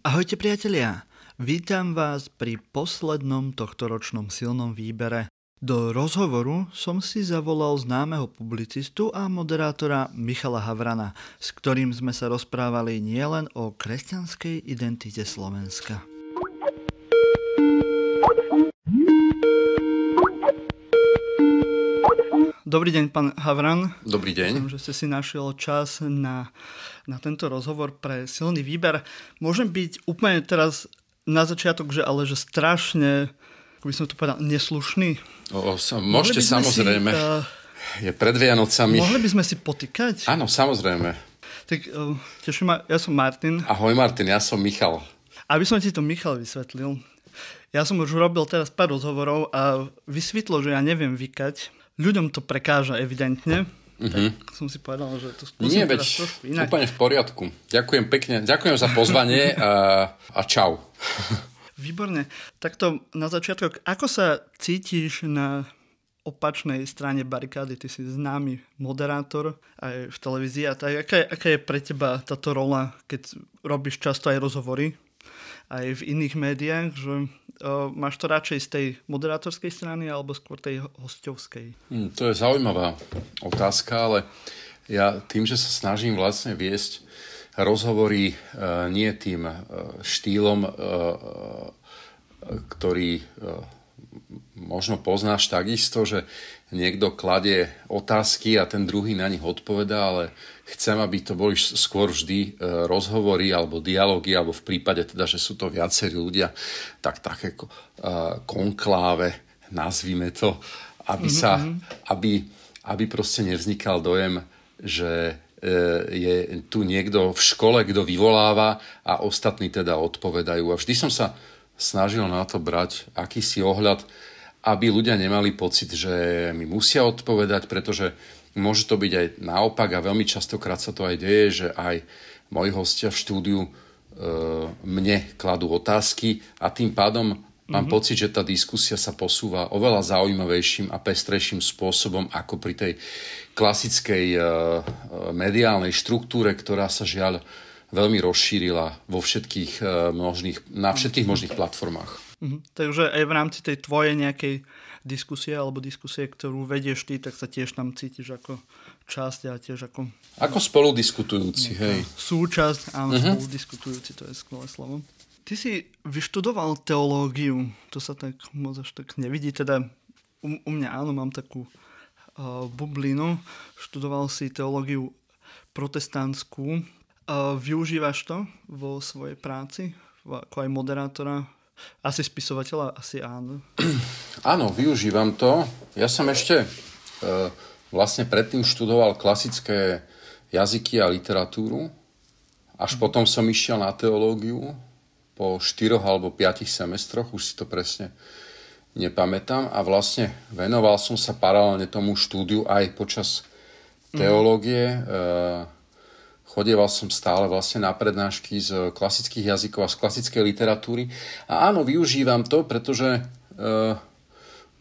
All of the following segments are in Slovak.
Ahojte priatelia, vítam vás pri poslednom tohtoročnom silnom výbere. Do rozhovoru som si zavolal známeho publicistu a moderátora Michala Havrana, s ktorým sme sa rozprávali nielen o kresťanskej identite Slovenska. Dobrý deň, pán Havran. Dobrý deň. Som, že ste si našiel čas na, na tento rozhovor pre silný výber. Môžem byť úplne teraz na začiatok, že ale že strašne, ako by som to povedal, neslušný. O, sa, môžete samozrejme. Si, uh, je pred Vianocami. Mohli by sme si potýkať? Áno, samozrejme. Tak uh, teším ma, ja som Martin. Ahoj Martin, ja som Michal. Aby som ti to Michal vysvetlil. Ja som už robil teraz pár rozhovorov a vysvetlo, že ja neviem vykať ľuďom to prekáža evidentne. Uh-huh. Tak som si povedal, že to skúsim Nie, veď inak. úplne v poriadku. Ďakujem pekne. Ďakujem za pozvanie a, a čau. Výborne. Takto na začiatok, ako sa cítiš na opačnej strane barikády? Ty si známy moderátor aj v televízii. A tak, aká, je, aká je pre teba táto rola, keď robíš často aj rozhovory? Aj v iných médiách, že uh, máš to radšej z tej moderátorskej strany alebo skôr tej hostovskej? Hmm, to je zaujímavá otázka, ale ja tým, že sa snažím vlastne viesť rozhovory uh, nie tým uh, štýlom, uh, ktorý uh, možno poznáš takisto, že niekto kladie otázky a ten druhý na nich odpovedá, ale chcem, aby to boli skôr vždy e, rozhovory alebo dialógy, alebo v prípade teda, že sú to viacerí ľudia, tak také e, konkláve, nazvime to, aby sa, mm-hmm. aby, aby proste nevznikal dojem, že e, je tu niekto v škole, kto vyvoláva a ostatní teda odpovedajú. A vždy som sa snažil na to brať akýsi ohľad, aby ľudia nemali pocit, že mi musia odpovedať, pretože môže to byť aj naopak a veľmi častokrát sa to aj deje, že aj moji hostia v štúdiu e, mne kladú otázky a tým pádom mám mm-hmm. pocit, že tá diskusia sa posúva oveľa zaujímavejším a pestrejším spôsobom ako pri tej klasickej e, mediálnej štruktúre, ktorá sa žiaľ veľmi rozšírila vo všetkých, e, možných, na všetkých možných platformách. Mhm. Takže aj v rámci tej tvojej nejakej diskusie alebo diskusie, ktorú vedieš ty, tak sa tiež tam cítiš ako časť a tiež ako... Ako spoludiskutujúci, hej. Súčasť, áno, uh-huh. spoludiskutujúci, to je skvelé slovo. Ty si vyštudoval teológiu, to sa tak moc až tak nevidí, teda u, u mňa áno, mám takú uh, bublinu, študoval si teológiu protestantskú. Uh, využívaš to vo svojej práci, ako aj moderátora asi spisovateľa, asi áno. Áno, využívam to. Ja som ešte e, vlastne predtým študoval klasické jazyky a literatúru. Až mm. potom som išiel na teológiu po štyroch alebo piatich semestroch, už si to presne nepamätám. A vlastne venoval som sa paralelne tomu štúdiu aj počas mhm. teológie. Mm. E, Chodieval som stále vlastne na prednášky z klasických jazykov a z klasickej literatúry. A áno, využívam to, pretože e,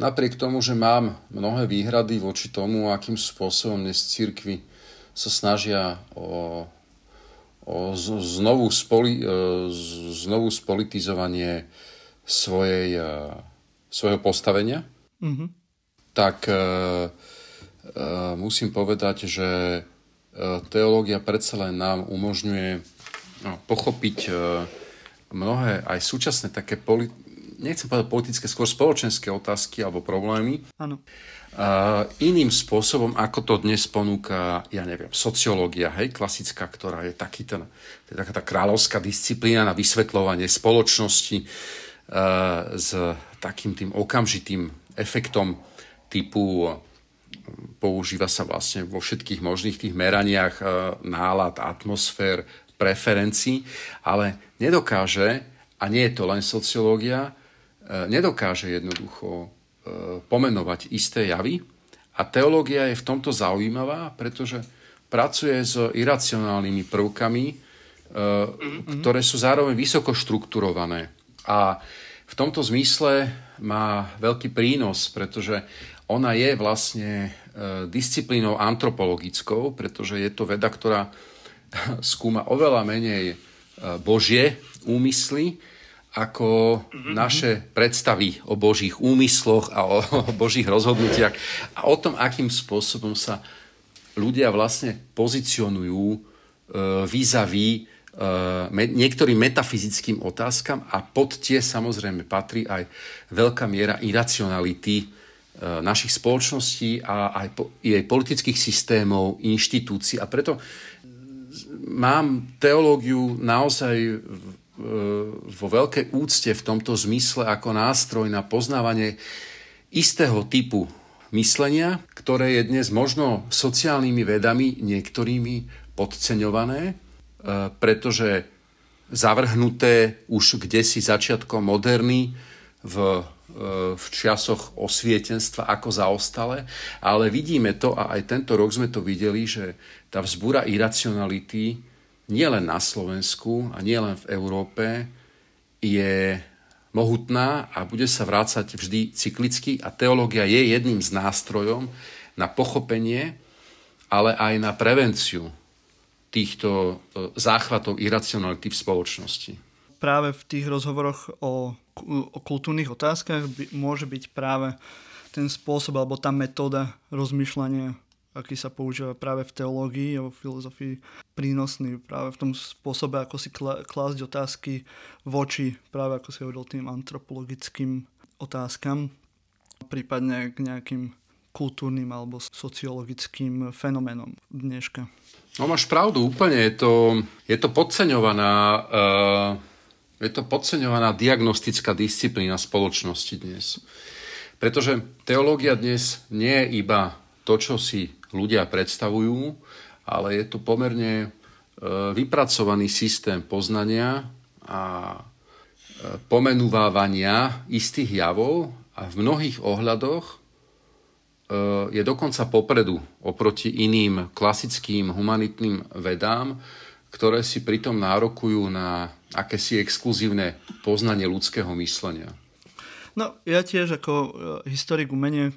napriek tomu, že mám mnohé výhrady voči tomu, akým spôsobom dnes církvy sa snažia o, o znovu, spoli, e, znovu spolitizovanie svojej, e, svojho postavenia, mm-hmm. tak e, e, musím povedať, že teológia predsa len nám umožňuje no, pochopiť e, mnohé aj súčasné také, poli- nechcem povedať politické, skôr spoločenské otázky alebo problémy. Áno. Uh, iným spôsobom, ako to dnes ponúka, ja neviem, sociológia, hej, klasická, ktorá je taký ten, to je taká tá kráľovská disciplína na vysvetľovanie spoločnosti uh, s takým tým okamžitým efektom typu používa sa vlastne vo všetkých možných tých meraniach e, nálad, atmosfér, preferencií, ale nedokáže, a nie je to len sociológia, e, nedokáže jednoducho e, pomenovať isté javy. A teológia je v tomto zaujímavá, pretože pracuje s iracionálnymi prvkami, ktoré sú zároveň vysoko štrukturované. A v tomto zmysle má veľký prínos, pretože ona je vlastne e, disciplínou antropologickou, pretože je to veda, ktorá skúma oveľa menej e, Božie úmysly, ako mm-hmm. naše predstavy o Božích úmysloch a o, Božích rozhodnutiach a o tom, akým spôsobom sa ľudia vlastne pozicionujú e, vis-a-vis e, niektorým metafyzickým otázkam a pod tie samozrejme patrí aj veľká miera iracionality našich spoločností a aj jej politických systémov, inštitúcií. A preto mám teológiu naozaj E, vo veľkej úcte v tomto zmysle ako nástroj na poznávanie istého typu myslenia, ktoré je dnes možno sociálnymi vedami niektorými podceňované, e, pretože zavrhnuté už kde si začiatkom moderný v, e, v časoch osvietenstva ako zaostale, ale vidíme to a aj tento rok sme to videli, že tá vzbúra iracionality nielen na Slovensku a nielen v Európe je mohutná a bude sa vrácať vždy cyklicky a teológia je jedným z nástrojom na pochopenie, ale aj na prevenciu týchto e, záchvatov iracionality v spoločnosti. Práve v tých rozhovoroch o, o kultúrnych otázkach by, môže byť práve ten spôsob alebo tá metóda rozmýšľania aký sa používa práve v teológii a v filozofii, prínosný práve v tom spôsobe, ako si klásť otázky voči, práve ako si hovoril, tým antropologickým otázkam, prípadne k nejakým kultúrnym alebo sociologickým fenoménom dneška. No máš pravdu, úplne je to, je to podceňovaná uh, je to podceňovaná diagnostická disciplína spoločnosti dnes. Pretože teológia dnes nie je iba to, čo si ľudia predstavujú, ale je to pomerne e, vypracovaný systém poznania a e, pomenúvávania istých javov a v mnohých ohľadoch e, je dokonca popredu oproti iným klasickým humanitným vedám, ktoré si pritom nárokujú na akési exkluzívne poznanie ľudského myslenia. No, ja tiež ako historik umenia,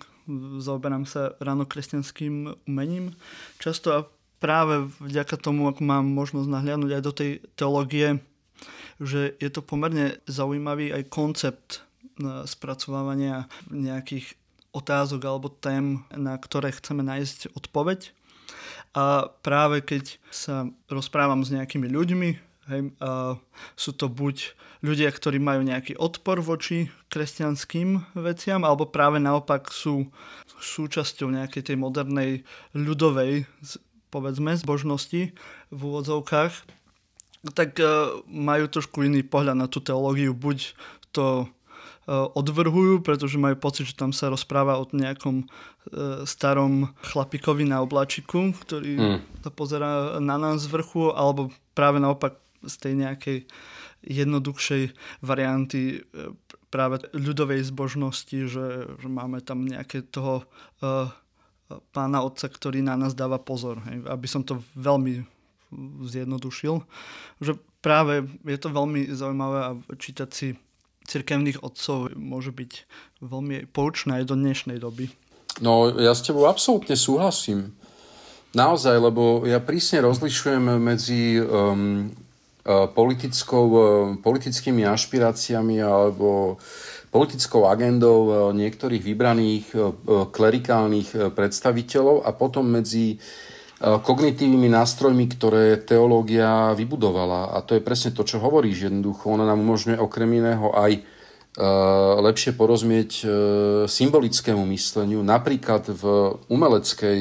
zaoberám sa ráno kresťanským umením. Často a práve vďaka tomu, ako mám možnosť nahliadnúť aj do tej teológie, že je to pomerne zaujímavý aj koncept e, spracovávania nejakých otázok alebo tém, na ktoré chceme nájsť odpoveď. A práve keď sa rozprávam s nejakými ľuďmi, hej, a sú to buď ľudia, ktorí majú nejaký odpor voči kresťanským veciam, alebo práve naopak sú súčasťou nejakej tej modernej ľudovej, povedzme, zbožnosti v úvodzovkách, tak uh, majú trošku iný pohľad na tú teológiu. Buď to uh, odvrhujú, pretože majú pocit, že tam sa rozpráva o nejakom uh, starom chlapikovi na oblačiku, ktorý mm. sa pozera na nás z vrchu, alebo práve naopak z tej nejakej jednoduchšej varianty e, práve ľudovej zbožnosti, že, že máme tam nejaké toho uh, pána otca, ktorý na nás dáva pozor. Hej, aby som to veľmi zjednodušil. Že práve je to veľmi zaujímavé a čítať si cirkevných otcov môže byť veľmi poučné aj do dnešnej doby. No, ja s tebou absolútne súhlasím. Naozaj, lebo ja prísne rozlišujem medzi um, politickou, eh, politickými ašpiráciami alebo politickou agendou eh, niektorých vybraných klerikálnych predstaviteľov a potom medzi kognitívnymi nástrojmi, ktoré teológia vybudovala. A to je presne to, čo hovoríš. Jednoducho, ona nám umožňuje okrem iného aj lepšie porozumieť symbolickému mysleniu, napríklad v umeleckej,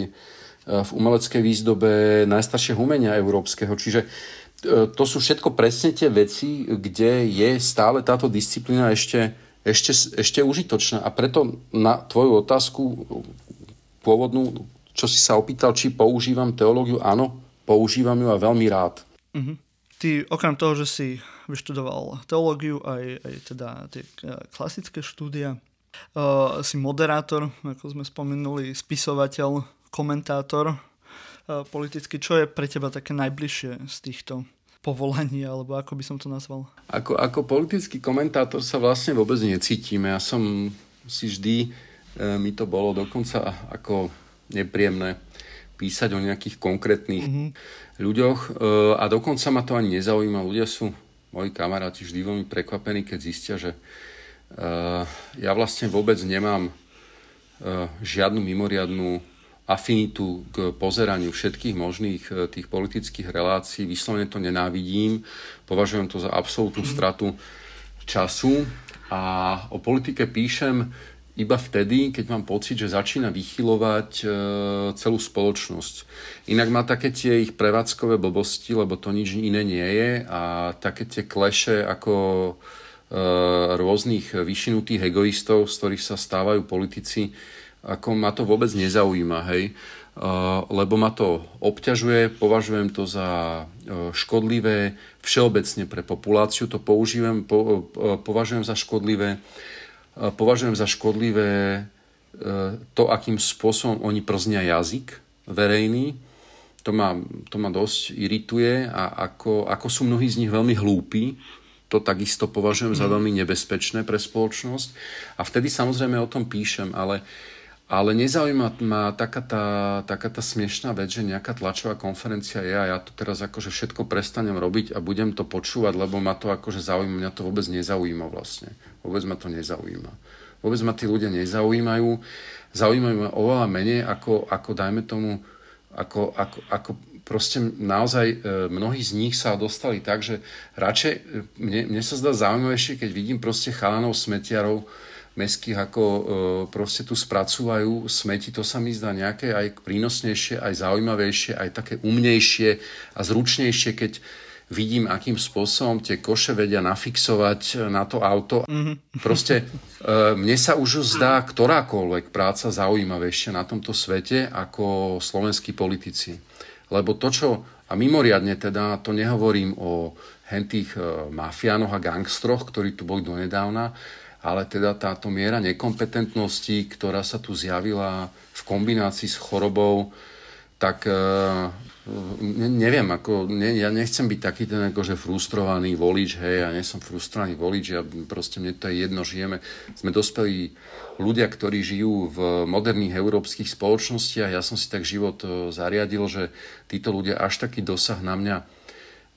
v umeleckej výzdobe najstaršieho umenia európskeho. Čiže E, to sú všetko presne tie veci, kde je stále táto disciplína ešte, ešte, ešte užitočná. A preto na tvoju otázku pôvodnú, čo si sa opýtal, či používam teológiu, áno, používam ju a veľmi rád. Uh-huh. Ty okrem toho, že si vyštudoval teológiu, aj, aj teda tie e, klasické štúdia, uh, si moderátor, ako sme spomenuli, spisovateľ, komentátor politicky. Čo je pre teba také najbližšie z týchto povolaní, alebo ako by som to nazval? Ako, ako politický komentátor sa vlastne vôbec necítime. Ja som si vždy, e, mi to bolo dokonca ako nepríjemné písať o nejakých konkrétnych mm-hmm. ľuďoch e, a dokonca ma to ani nezaujíma. Ľudia sú, moji kamaráti, vždy veľmi prekvapení, keď zistia, že uh, ja vlastne vôbec nemám žiadnu mimoriadnú afinitu k pozeraniu všetkých možných uh, tých politických relácií. Vyslovene to nenávidím, považujem to za absolútnu mhm. stratu času a o politike píšem iba vtedy, keď mám pocit, že začína vychylovať e, celú spoločnosť. Inak má také tie ich prevádzkové blbosti, lebo to nič iné nie je a také tie kleše ako e, rôznych vyšinutých egoistov, z ktorých sa stávajú politici, ako ma to vôbec nezaujíma, hej. E, lebo ma to obťažuje, považujem to za e, škodlivé všeobecne pre populáciu, to používam, po, e, považujem za škodlivé považujem za škodlivé to, akým spôsobom oni prznia jazyk verejný. To ma, to ma dosť irituje a ako, ako sú mnohí z nich veľmi hlúpi, to takisto považujem za mhm. veľmi nebezpečné pre spoločnosť. A vtedy samozrejme o tom píšem, ale, ale nezaujíma ma taká tá, taká tá smiešná vec, že nejaká tlačová konferencia je a ja to teraz akože všetko prestanem robiť a budem to počúvať, lebo ma to akože zaujíma, mňa to vôbec nezaujíma vlastne. Vôbec ma to nezaujíma. Vôbec ma tí ľudia nezaujímajú. Zaujímajú ma oveľa menej, ako, ako dajme tomu, ako, ako, ako proste naozaj e, mnohí z nich sa dostali tak, že radšej, e, mne, mne sa zdá zaujímavejšie, keď vidím proste chalanov smetiarov mestských, ako e, proste tu spracúvajú smeti, to sa mi zdá nejaké aj prínosnejšie, aj zaujímavejšie, aj také umnejšie a zručnejšie, keď vidím, akým spôsobom tie koše vedia nafixovať na to auto. Mm-hmm. Proste e, mne sa už zdá ktorákoľvek práca zaujímavejšia na tomto svete ako slovenskí politici. Lebo to, čo, a mimoriadne teda, to nehovorím o hentých e, mafiánoch a gangstroch, ktorí tu boli donedávna, ale teda táto miera nekompetentnosti, ktorá sa tu zjavila v kombinácii s chorobou, tak e, ne, neviem, ako, ne, ja nechcem byť taký ten akože frustrovaný volič, hej, ja nie som frustrovaný volič, ja proste mne to je jedno, žijeme, sme dospelí ľudia, ktorí žijú v moderných európskych spoločnostiach, ja som si tak život e, zariadil, že títo ľudia až taký dosah na mňa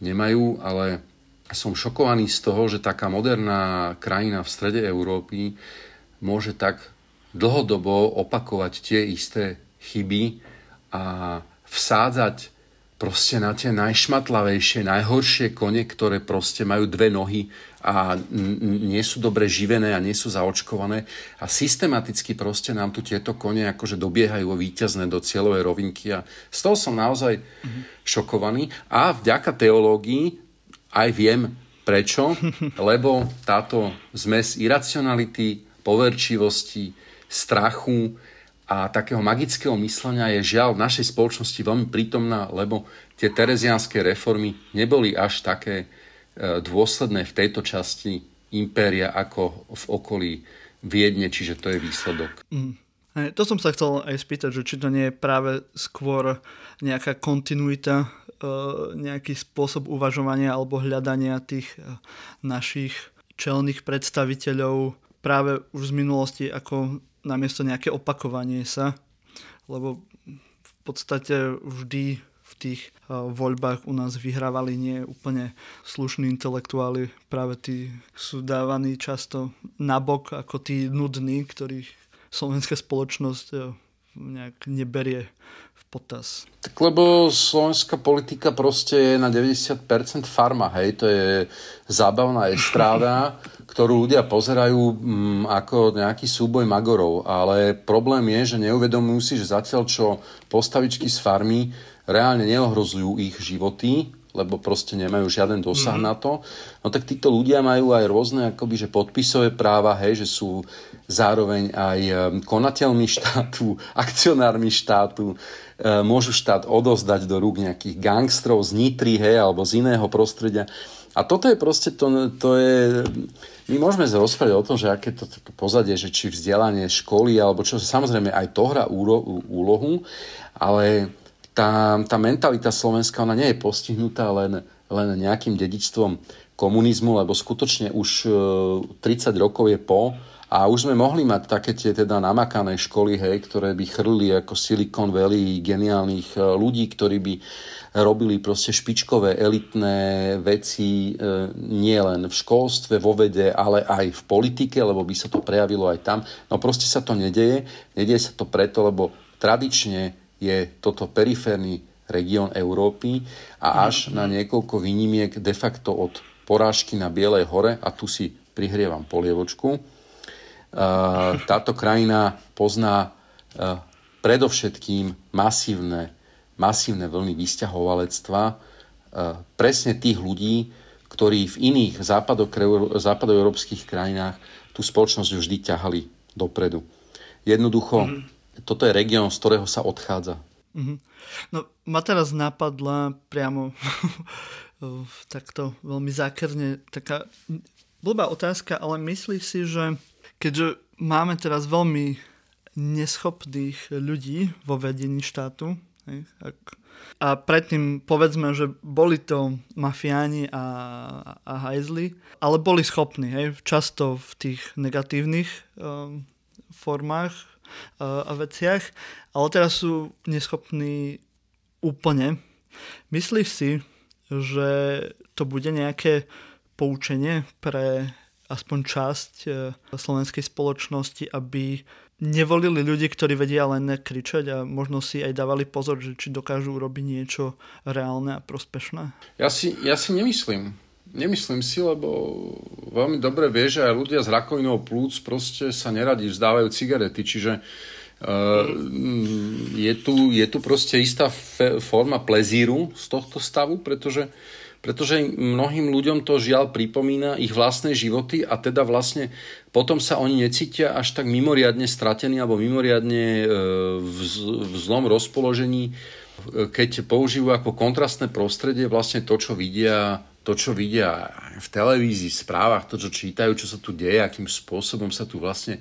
nemajú, ale som šokovaný z toho, že taká moderná krajina v strede Európy môže tak dlhodobo opakovať tie isté chyby a vsádzať proste na tie najšmatlavejšie, najhoršie kone, ktoré proste majú dve nohy a nie sú dobre živené a nie sú zaočkované a systematicky proste nám tu tieto kone akože dobiehajú víťazné do cieľovej rovinky a z toho som naozaj mm-hmm. šokovaný a vďaka teológii aj viem prečo, lebo táto zmes iracionality, poverčivosti, strachu, a takého magického myslenia je žiaľ v našej spoločnosti veľmi prítomná, lebo tie terezianské reformy neboli až také e, dôsledné v tejto časti impéria ako v okolí Viedne, čiže to je výsledok. Mm. To som sa chcel aj spýtať, že či to nie je práve skôr nejaká kontinuita, e, nejaký spôsob uvažovania alebo hľadania tých e, našich čelných predstaviteľov práve už z minulosti ako namiesto nejaké opakovanie sa, lebo v podstate vždy v tých uh, voľbách u nás vyhrávali nie úplne slušní intelektuáli, práve tí sú dávaní často nabok ako tí nudní, ktorých slovenská spoločnosť nejak neberie potaz. Tak lebo slovenská politika proste je na 90% farma, hej, to je zábavná estráda, ktorú ľudia pozerajú mm, ako nejaký súboj magorov. Ale problém je, že neuvedomujú si, že zatiaľ čo postavičky z farmy reálne neohrozujú ich životy, lebo proste nemajú žiaden dosah mm-hmm. na to, no tak títo ľudia majú aj rôzne akoby, že podpisové práva, hej, že sú zároveň aj konateľmi štátu, akcionármi štátu, môžu štát odozdať do rúk nejakých gangstrov z Nitry, hej, alebo z iného prostredia. A toto je proste, to, to je, my môžeme sa rozprávať o tom, že aké to pozadie, že či vzdelanie školy, alebo čo, samozrejme aj to hrá úlohu, ale tá, tá mentalita slovenská, ona nie je postihnutá len, len nejakým dedičstvom komunizmu, lebo skutočne už 30 e, rokov je po a už sme mohli mať také tie teda namakané školy, hej, ktoré by chrli ako Silicon Valley geniálnych e, ľudí, ktorí by robili proste špičkové elitné veci e, nie len v školstve, vo vede, ale aj v politike, lebo by sa to prejavilo aj tam. No proste sa to nedeje. Nedeje sa to preto, lebo tradične je toto periférny región Európy a až na niekoľko výnimiek de facto od porážky na Bielej hore, a tu si prihrievam polievočku, táto krajina pozná predovšetkým masívne, masívne vlny vysťahovalectva presne tých ľudí, ktorí v iných západoeurópskych krajinách tú spoločnosť vždy ťahali dopredu. Jednoducho, mm-hmm. toto je región, z ktorého sa odchádza. Mm-hmm. No, ma teraz napadla priamo takto veľmi zákerne taká blbá otázka, ale myslíš si, že keďže máme teraz veľmi neschopných ľudí vo vedení štátu, a predtým povedzme, že boli to mafiáni a, a hajzli, ale boli schopní, hej, často v tých negatívnych um, formách uh, a veciach, ale teraz sú neschopní úplne. Myslíš si, že to bude nejaké poučenie pre aspoň časť e, slovenskej spoločnosti, aby nevolili ľudí, ktorí vedia len kričať a možno si aj dávali pozor, že či dokážu urobiť niečo reálne a prospešné? Ja si, ja si nemyslím. Nemyslím si, lebo veľmi dobre vie, že aj ľudia s rakovinou plúc proste sa neradi vzdávajú cigarety, čiže uh, je, tu, je tu proste istá fe, forma plezíru z tohto stavu, pretože pretože mnohým ľuďom to žiaľ pripomína ich vlastné životy a teda vlastne potom sa oni necítia až tak mimoriadne stratení alebo mimoriadne e, v, zlom rozpoložení, e, keď používajú ako kontrastné prostredie vlastne to, čo vidia to, čo vidia v televízii, v správach, to, čo čítajú, čo sa tu deje, akým spôsobom sa tu vlastne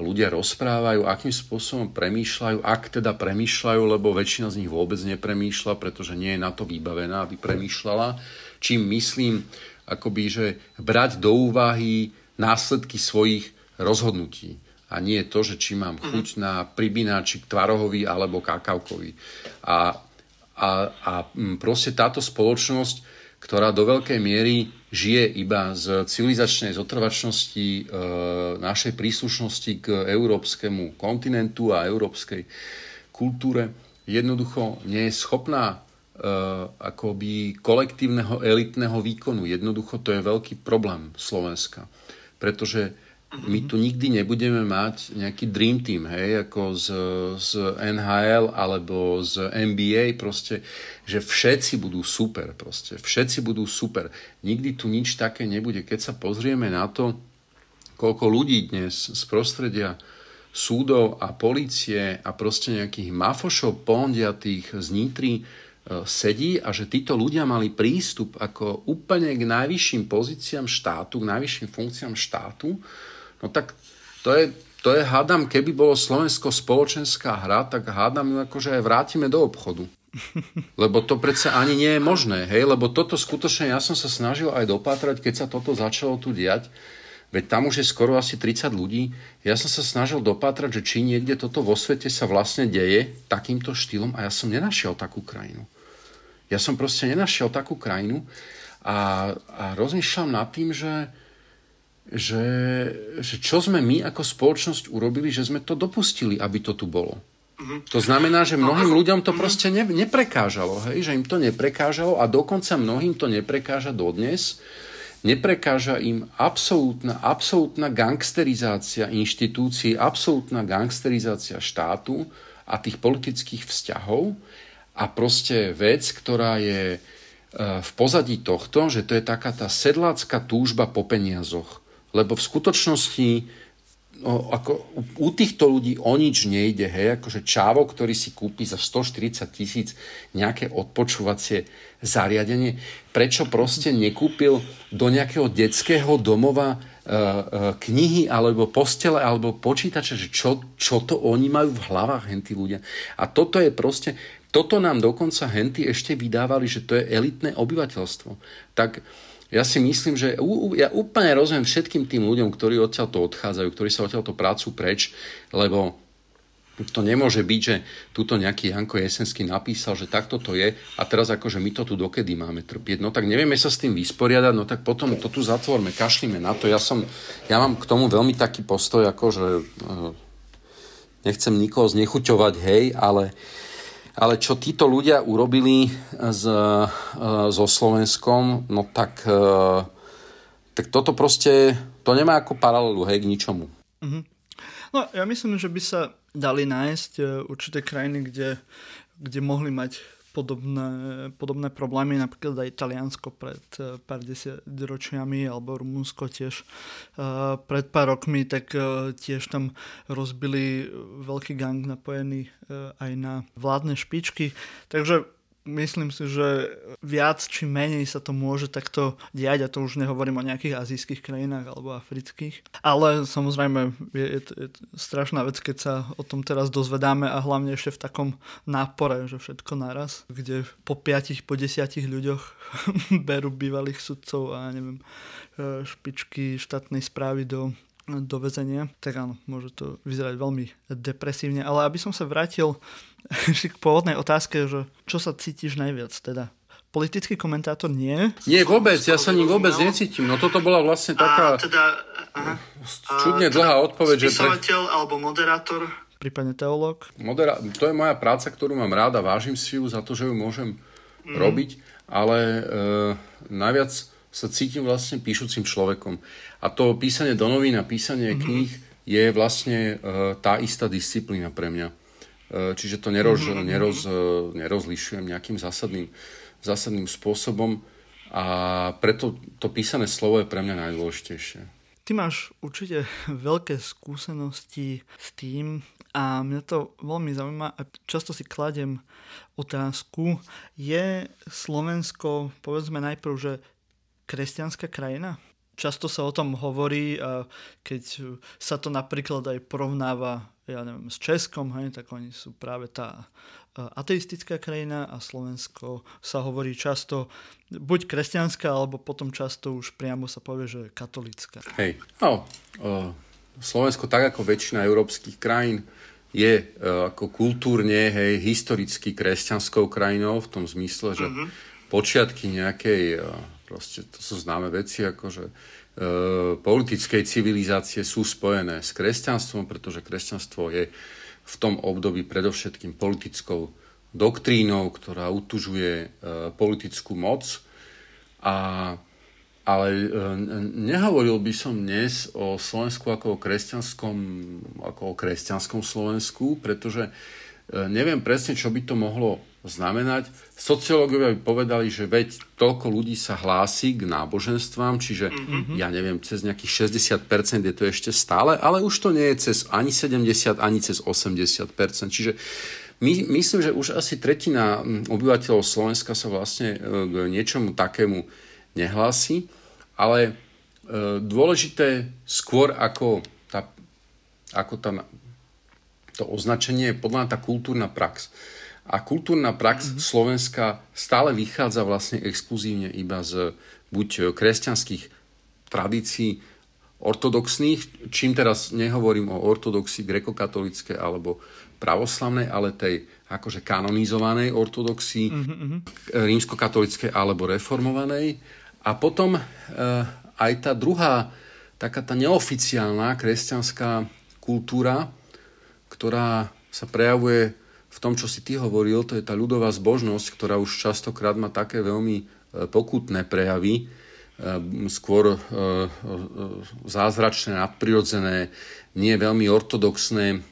ľudia rozprávajú, akým spôsobom premýšľajú, ak teda premýšľajú, lebo väčšina z nich vôbec nepremýšľa, pretože nie je na to vybavená, aby premýšľala. Čím myslím, akoby, že brať do úvahy následky svojich rozhodnutí. A nie to, že či mám chuť mm-hmm. na pribináčik tvarohový alebo kakavkový. A, a, a proste táto spoločnosť, ktorá do veľkej miery žije iba z civilizačnej zotrvačnosti e, našej príslušnosti k európskemu kontinentu a európskej kultúre, jednoducho nie je schopná e, akoby kolektívneho elitného výkonu. Jednoducho to je veľký problém Slovenska. Pretože my tu nikdy nebudeme mať nejaký dream team, hej, ako z, z NHL alebo z NBA, proste, že všetci budú super, proste, všetci budú super. Nikdy tu nič také nebude. Keď sa pozrieme na to, koľko ľudí dnes z prostredia súdov a policie a proste nejakých mafošov pondiatých z Nitry e, sedí a že títo ľudia mali prístup ako úplne k najvyšším pozíciám štátu, k najvyšším funkciám štátu, No tak to je, to je hádam, keby bolo Slovensko spoločenská hra, tak hádam ju akože aj vrátime do obchodu. Lebo to predsa ani nie je možné, hej? Lebo toto skutočne ja som sa snažil aj dopátrať, keď sa toto začalo tu diať. Veď tam už je skoro asi 30 ľudí. Ja som sa snažil dopátrať, že či niekde toto vo svete sa vlastne deje takýmto štýlom a ja som nenašiel takú krajinu. Ja som proste nenašiel takú krajinu a, a rozmýšľam nad tým, že, že, že čo sme my ako spoločnosť urobili, že sme to dopustili, aby to tu bolo. Uh-huh. To znamená, že mnohým ľuďom to uh-huh. proste ne, neprekážalo, hej? že im to neprekážalo a dokonca mnohým to neprekáža dodnes. Neprekáža im absolútna, absolútna gangsterizácia inštitúcií, absolútna gangsterizácia štátu a tých politických vzťahov a proste vec, ktorá je e, v pozadí tohto, že to je taká tá sedlácka túžba po peniazoch lebo v skutočnosti no, ako u, týchto ľudí o nič nejde, hej, akože čávo, ktorý si kúpi za 140 tisíc nejaké odpočúvacie zariadenie, prečo proste nekúpil do nejakého detského domova e, e, knihy alebo postele alebo počítače, že čo, čo to oni majú v hlavách hentí ľudia. A toto je proste, toto nám dokonca henty ešte vydávali, že to je elitné obyvateľstvo. Tak ja si myslím, že ja úplne rozumiem všetkým tým ľuďom, ktorí odtiaľ to odchádzajú, ktorí sa odtiaľ to prácu preč, lebo to nemôže byť, že tuto nejaký Janko Jesenský napísal, že takto to je a teraz akože my to tu dokedy máme trpieť. No tak nevieme sa s tým vysporiadať, no tak potom to tu zatvorme, kašlíme na to. Ja, som, ja mám k tomu veľmi taký postoj, ako že uh, nechcem nikoho znechuťovať, hej, ale uh, ale čo títo ľudia urobili s, e, so Slovenskom, no tak, e, tak toto proste, to nemá ako paralelu, hej, k ničomu. Mm-hmm. No, ja myslím, že by sa dali nájsť určité krajiny, kde, kde mohli mať podobné, podobné problémy, napríklad aj Taliansko pred eh, pár ročiami alebo Rumunsko tiež uh, pred pár rokmi, tak uh, tiež tam rozbili veľký gang napojený aj na vládne špičky. Takže myslím si, že viac či menej sa to môže takto diať a to už nehovorím o nejakých azijských krajinách alebo afrických. Ale samozrejme je, je, je strašná vec, keď sa o tom teraz dozvedáme a hlavne ešte v takom nápore, že všetko naraz, kde po 5, po 10 ľuďoch berú bývalých sudcov a neviem, e, špičky štátnej správy do do väzenia, tak áno, môže to vyzerať veľmi depresívne. Ale aby som sa vrátil k pôvodnej otázke, že čo sa cítiš najviac teda? Politický komentátor nie? Nie, vôbec, ja sa ním vôbec necítim. No toto bola vlastne taká a teda, aha, čudne a, dlhá teda odpoveď. Spisovateľ pre... alebo moderátor? Prípadne teológ? Modera- to je moja práca, ktorú mám rád a vážim si ju za to, že ju môžem mm. robiť, ale e, najviac sa cítim vlastne píšucim človekom. A to písanie do novín a písanie mm-hmm. kníh je vlastne uh, tá istá disciplína pre mňa. Uh, čiže to neroz, mm-hmm. neroz, uh, nerozlišujem nejakým zásadným, zásadným spôsobom a preto to písané slovo je pre mňa najdôležitejšie. Ty máš určite veľké skúsenosti s tým a mňa to veľmi zaujíma a často si kladem otázku, je Slovensko, povedzme najprv, že kresťanská krajina? Často sa o tom hovorí, keď sa to napríklad aj porovnáva ja neviem, s Českom, hej, tak oni sú práve tá ateistická krajina a Slovensko sa hovorí často buď kresťanská, alebo potom často už priamo sa povie, že katolická. Hej, no, Slovensko tak ako väčšina európskych krajín je uh, ako kultúrne, hej, historicky kresťanskou krajinou v tom zmysle, že uh-huh. počiatky nejakej uh, Proste to sú známe veci, ako že e, politickej civilizácie sú spojené s kresťanstvom, pretože kresťanstvo je v tom období predovšetkým politickou doktrínou, ktorá utužuje e, politickú moc. A, ale e, nehovoril by som dnes o Slovensku ako o kresťanskom, ako o kresťanskom Slovensku, pretože e, neviem presne, čo by to mohlo znamenať. Sociológovia by povedali, že veď toľko ľudí sa hlási k náboženstvám, čiže mm-hmm. ja neviem, cez nejakých 60% je to ešte stále, ale už to nie je cez ani 70, ani cez 80%. Čiže my, myslím, že už asi tretina obyvateľov Slovenska sa vlastne e, k niečomu takému nehlási, ale e, dôležité skôr ako, tá, ako tá, to označenie je podľa tá kultúrna prax. A kultúrna prax mm-hmm. Slovenska stále vychádza vlastne exkluzívne iba z buď kresťanských tradícií ortodoxných, čím teraz nehovorím o ortodoxii grekokatolíckej alebo pravoslavnej, ale tej akože kanonizovanej ortodoxii, mm-hmm. rímskokatolíckej alebo reformovanej. A potom e, aj tá druhá, taká tá neoficiálna kresťanská kultúra, ktorá sa prejavuje v tom, čo si ty hovoril, to je tá ľudová zbožnosť, ktorá už častokrát má také veľmi e, pokutné prejavy, e, skôr e, zázračné, nadprirodzené, nie veľmi ortodoxné,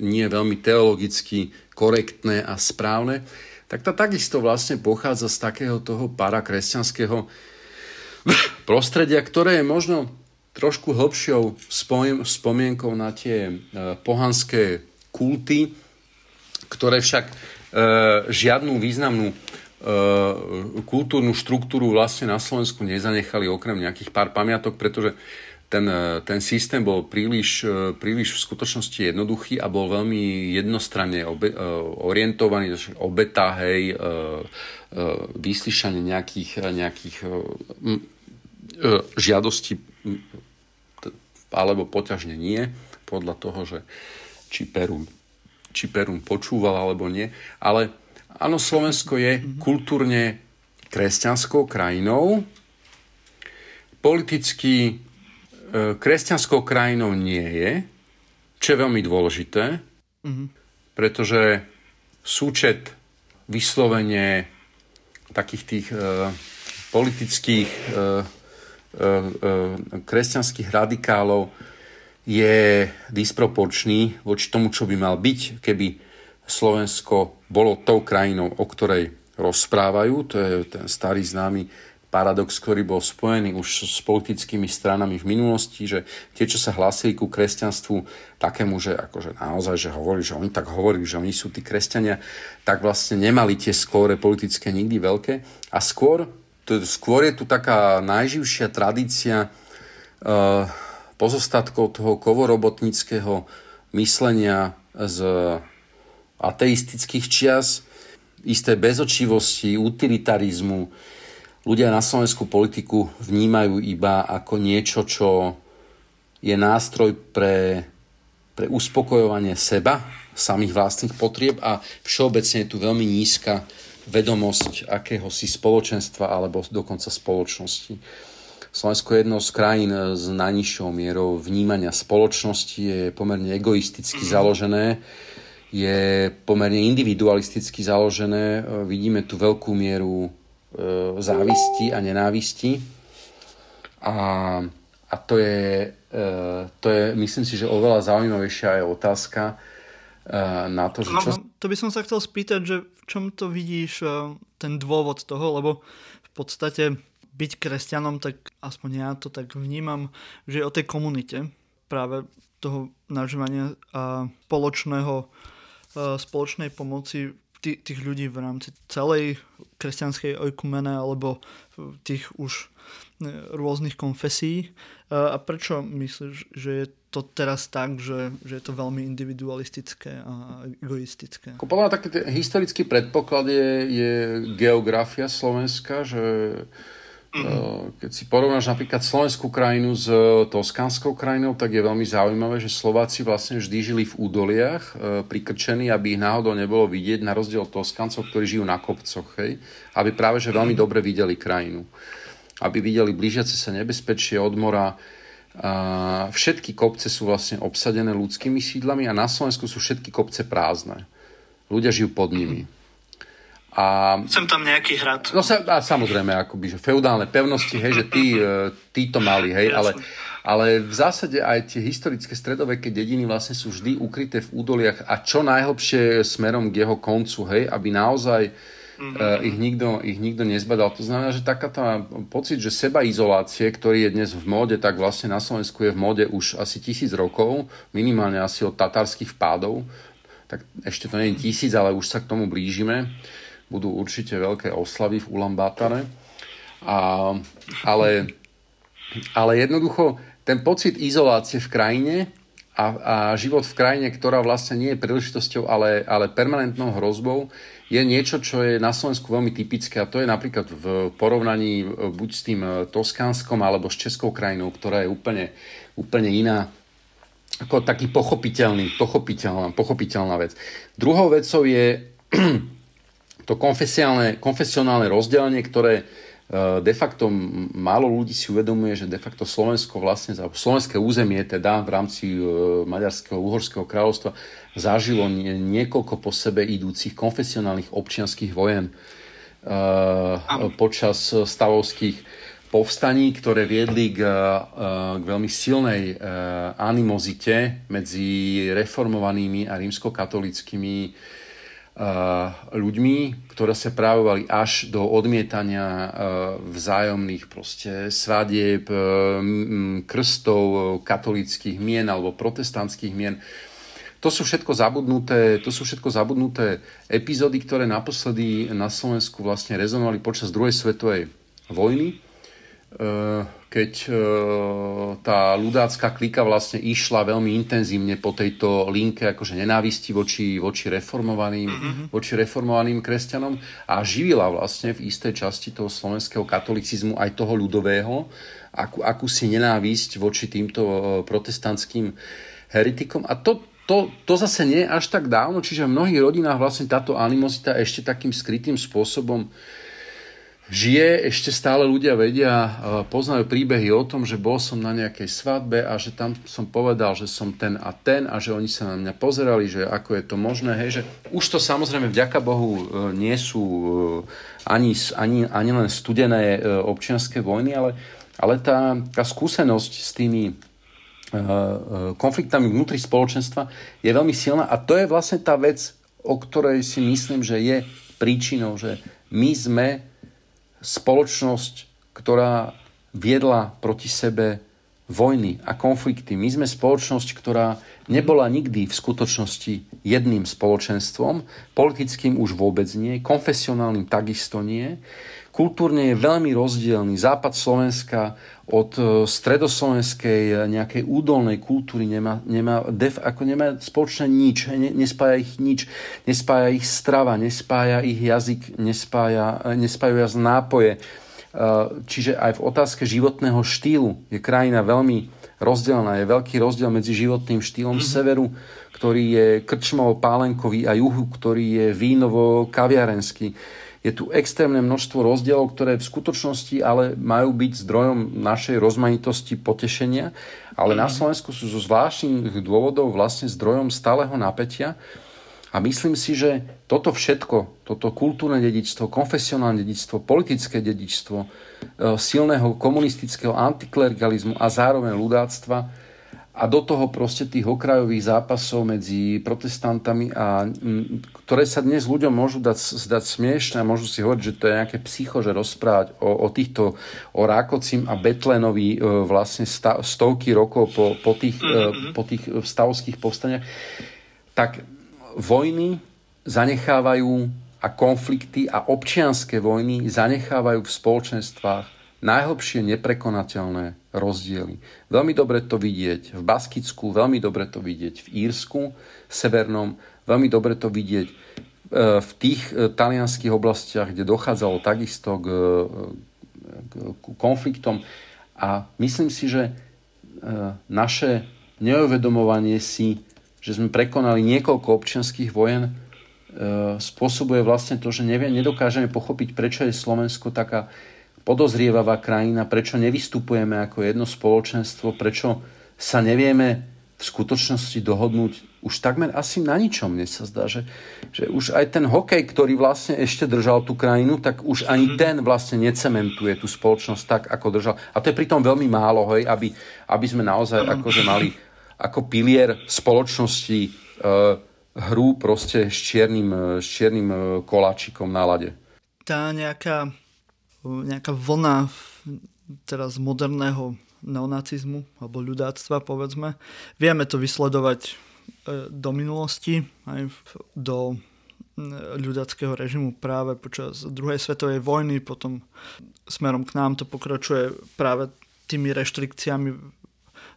nie veľmi teologicky korektné a správne, tak tá takisto vlastne pochádza z takého toho parakresťanského prostredia, ktoré je možno trošku hlbšou spomienkou na tie pohanské kulty, ktoré však e, žiadnu významnú e, kultúrnu štruktúru vlastne na Slovensku nezanechali okrem nejakých pár pamiatok, pretože ten, e, ten systém bol príliš, e, príliš v skutočnosti jednoduchý a bol veľmi jednostranne obe, orientovaný, obeta, hej, vyslyšanie nejakých, nejakých žiadosti alebo poťažne nie, podľa toho, že či Perún, či Perún počúval alebo nie. Ale áno, Slovensko je kultúrne kresťanskou krajinou. Politicky e, kresťanskou krajinou nie je, čo je veľmi dôležité, pretože súčet vyslovene takých tých e, politických e, kresťanských radikálov je disproporčný voči tomu, čo by mal byť, keby Slovensko bolo tou krajinou, o ktorej rozprávajú. To je ten starý známy paradox, ktorý bol spojený už s politickými stranami v minulosti, že tie, čo sa hlásili ku kresťanstvu takému, že akože naozaj, že hovorili, že oni tak hovorili, že oni sú tí kresťania, tak vlastne nemali tie skóre politické nikdy veľké. A skôr, to, skôr je tu taká najživšia tradícia uh, pozostatkov toho kovorobotnického myslenia z ateistických čias, isté bezočivosti, utilitarizmu, ľudia na Slovensku politiku vnímajú iba ako niečo, čo je nástroj pre, pre uspokojovanie seba, samých vlastných potrieb a všeobecne je tu veľmi nízka vedomosť akéhosi spoločenstva alebo dokonca spoločnosti. Slovensko je jednou z krajín s najnižšou mierou vnímania spoločnosti, je pomerne egoisticky mhm. založené, je pomerne individualisticky založené. Vidíme tu veľkú mieru E, závisti a nenávisti. A, a to, je, to je, myslím si, že oveľa zaujímavejšia je otázka na to, že čo... To by som sa chcel spýtať, že v čom to vidíš ten dôvod toho, lebo v podstate byť kresťanom, tak aspoň ja to tak vnímam, že o tej komunite práve toho nažívania a spoločného, spoločnej pomoci tých ľudí v rámci celej kresťanskej ojkumene alebo tých už e, rôznych konfesí. A prečo myslíš, že je to teraz tak, že, že je to veľmi individualistické a egoistické? Podľa taký historický predpoklad je, je geografia Slovenska, že Mm-hmm. Keď si porovnáš napríklad slovenskú krajinu s e, toskánskou krajinou, tak je veľmi zaujímavé, že Slováci vlastne vždy žili v údoliach, e, prikrčení, aby ich náhodou nebolo vidieť, na rozdiel od Toskáncov, ktorí žijú na kopcoch, hej? aby práve že veľmi dobre videli krajinu. Aby videli blížiace sa nebezpečie od mora. A všetky kopce sú vlastne obsadené ľudskými sídlami a na Slovensku sú všetky kopce prázdne. Ľudia žijú pod nimi. A, Chcem tam nejaký hrad. No sa, a samozrejme, akoby, že feudálne pevnosti, hej, že tí, e, tí to mali, hej, ale, ale v zásade aj tie historické stredoveké dediny vlastne sú vždy ukryté v údoliach a čo najhlbšie smerom k jeho koncu, hej, aby naozaj mm-hmm. uh, ich, nikto, ich nikto nezbadal. To znamená, že taká tá pocit, že seba izolácie, ktorý je dnes v móde, tak vlastne na Slovensku je v móde už asi tisíc rokov, minimálne asi od tatárskych pádov, tak ešte to nie je tisíc, ale už sa k tomu blížime budú určite veľké oslavy v Ulambátare. A, ale, ale jednoducho ten pocit izolácie v krajine a, a život v krajine, ktorá vlastne nie je príležitosťou, ale, ale permanentnou hrozbou, je niečo, čo je na Slovensku veľmi typické a to je napríklad v porovnaní buď s tým Toskánskom alebo s Českou krajinou, ktorá je úplne, úplne iná ako taký pochopiteľný, pochopiteľná, pochopiteľná vec. Druhou vecou je to konfesionálne, konfesionálne rozdelenie, ktoré e, de facto málo ľudí si uvedomuje, že de facto Slovensko vlastne, slovenské územie teda v rámci e, Maďarského, Uhorského kráľovstva zažilo niekoľko po sebe idúcich konfesionálnych občianských vojen uh, počas stavovských povstaní, ktoré viedli k, k veľmi silnej animozite medzi reformovanými a rímskokatolickými ľuďmi, ktoré sa právovali až do odmietania vzájomných proste svadieb, krstov katolických mien alebo protestantských mien. To sú všetko zabudnuté, to sú všetko zabudnuté epizódy, ktoré naposledy na Slovensku vlastne rezonovali počas druhej svetovej vojny, keď e, tá ľudácká klika vlastne išla veľmi intenzívne po tejto linke akože nenávisti voči, voči, reformovaným, mm-hmm. voči reformovaným kresťanom a živila vlastne v istej časti toho slovenského katolicizmu aj toho ľudového, akú, akúsi nenávisť voči týmto e, protestantským heretikom. A to, to, to zase nie je až tak dávno, čiže v mnohých rodinách vlastne táto animozita ešte takým skrytým spôsobom žije, ešte stále ľudia vedia, poznajú príbehy o tom, že bol som na nejakej svadbe a že tam som povedal, že som ten a ten a že oni sa na mňa pozerali, že ako je to možné. Hej, že už to samozrejme vďaka Bohu e, nie sú e, ani, ani, ani len studené e, občianské vojny, ale, ale tá, tá skúsenosť s tými konfliktami vnútri spoločenstva je veľmi silná a to je vlastne tá vec, o ktorej si myslím, že je príčinou, že my sme spoločnosť, ktorá viedla proti sebe vojny a konflikty. My sme spoločnosť, ktorá nebola nikdy v skutočnosti jedným spoločenstvom, politickým už vôbec nie, konfesionálnym takisto nie. Kultúrne je veľmi rozdielný. Západ Slovenska od e, stredoslovenskej e, nejakej údolnej kultúry nemá, nemá, def, ako nemá spoločné nič, ne, nespája ich nič, nespája ich strava, nespája ich jazyk, nespája, e, nespája nápoje. Čiže aj v otázke životného štýlu je krajina veľmi rozdielna. Je veľký rozdiel medzi životným štýlom mm-hmm. severu, ktorý je krčmovo pálenkový a juhu, ktorý je vínovo kaviarenský je tu extrémne množstvo rozdielov, ktoré v skutočnosti ale majú byť zdrojom našej rozmanitosti potešenia, ale na Slovensku sú zo zvláštnych dôvodov vlastne zdrojom stáleho napätia. A myslím si, že toto všetko, toto kultúrne dedičstvo, konfesionálne dedičstvo, politické dedičstvo, e, silného komunistického antiklerikalizmu a zároveň ľudáctva a do toho proste tých okrajových zápasov medzi protestantami, a, m, ktoré sa dnes ľuďom môžu dať, zdať smiešne a môžu si hovoriť, že to je nejaké psycho, že rozprávať o, o týchto, o Rákocim a Betlenovi e, vlastne sta, stovky rokov po, po, tých, e, po tých stavovských povstaniach, tak vojny zanechávajú a konflikty a občianské vojny zanechávajú v spoločenstvách najhlbšie neprekonateľné rozdiely. Veľmi dobre to vidieť v Baskicku, veľmi dobre to vidieť v Írsku, severnom, veľmi dobre to vidieť e, v tých e, talianských oblastiach, kde dochádzalo takisto k, e, k konfliktom. A myslím si, že naše neuvedomovanie si, že sme prekonali niekoľko občianských vojen, spôsobuje vlastne to, že nevie, nedokážeme pochopiť, prečo je Slovensko taká podozrievavá krajina, prečo nevystupujeme ako jedno spoločenstvo, prečo sa nevieme v skutočnosti dohodnúť už takmer asi na ničom. Mne sa zdá, že, že už aj ten hokej, ktorý vlastne ešte držal tú krajinu, tak už ani mhm. ten vlastne necementuje tú spoločnosť tak, ako držal. A to je pritom veľmi málo, hej, aby, aby sme naozaj akože mali ako pilier spoločnosti e, hru proste s čiernym, e, s čiernym e, koláčikom na lade. Tá nejaká nejaká vlna teraz moderného neonacizmu alebo ľudáctva, povedzme. Vieme to vysledovať e, do minulosti, aj do ľudáckého režimu práve počas druhej svetovej vojny, potom smerom k nám to pokračuje práve tými reštrikciami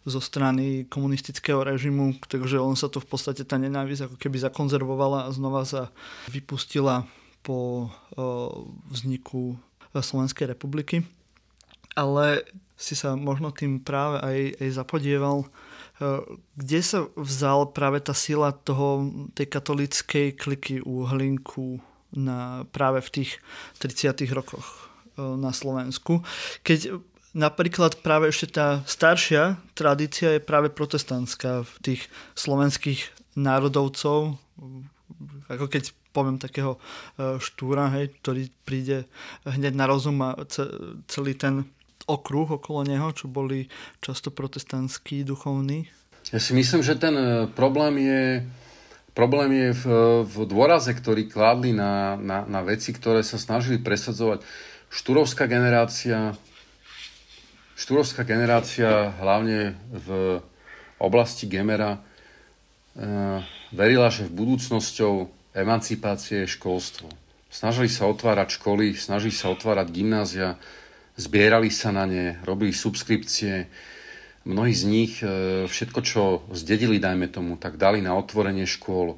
zo strany komunistického režimu, takže on sa to v podstate tá nenávisť ako keby zakonzervovala a znova sa vypustila po vzniku Slovenskej republiky. Ale si sa možno tým práve aj, aj zapodieval, e, kde sa vzal práve tá sila toho, tej katolíckej kliky u Hlinku na, práve v tých 30 rokoch e, na Slovensku. Keď napríklad práve ešte tá staršia tradícia je práve protestantská v tých slovenských národovcov, ako keď poviem takého e, štúra, hej, ktorý príde hneď na rozum a celý ten okruh okolo neho, čo boli často protestantskí duchovní? Ja si myslím, že ten e, problém je, problém je v, v dôraze, ktorý kladli na, na, na veci, ktoré sa snažili presadzovať. Štúrovská generácia, štúrovská generácia hlavne v oblasti Gemera e, verila, že v budúcnosťou emancipácie je školstvo. Snažili sa otvárať školy, snažili sa otvárať gymnázia, zbierali sa na ne, robili subskripcie. Mnohí z nich e, všetko, čo zdedili, dajme tomu, tak dali na otvorenie škôl. E,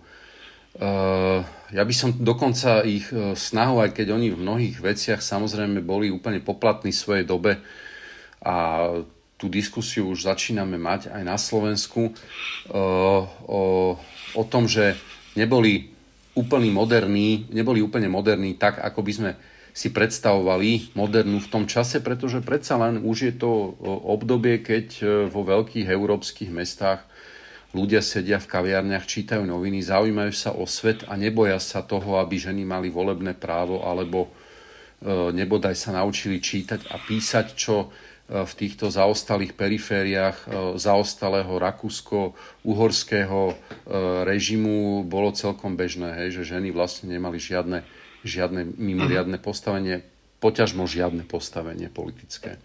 ja by som dokonca ich snahu, aj keď oni v mnohých veciach samozrejme boli úplne poplatní svojej dobe a tú diskusiu už začíname mať aj na Slovensku o, o tom, že neboli úplne moderní, neboli úplne moderní tak, ako by sme si predstavovali modernú v tom čase, pretože predsa len už je to obdobie, keď e, vo veľkých európskych mestách ľudia sedia v kaviarniach, čítajú noviny, zaujímajú sa o svet a neboja sa toho, aby ženy mali volebné právo alebo e, nebodaj sa naučili čítať a písať, čo E, v týchto zaostalých perifériách e, zaostalého rakúsko-uhorského e, režimu bolo celkom bežné, hej, že ženy vlastne nemali žiadne, žiadne mimoriadne postavenie, poťažmo žiadne postavenie politické.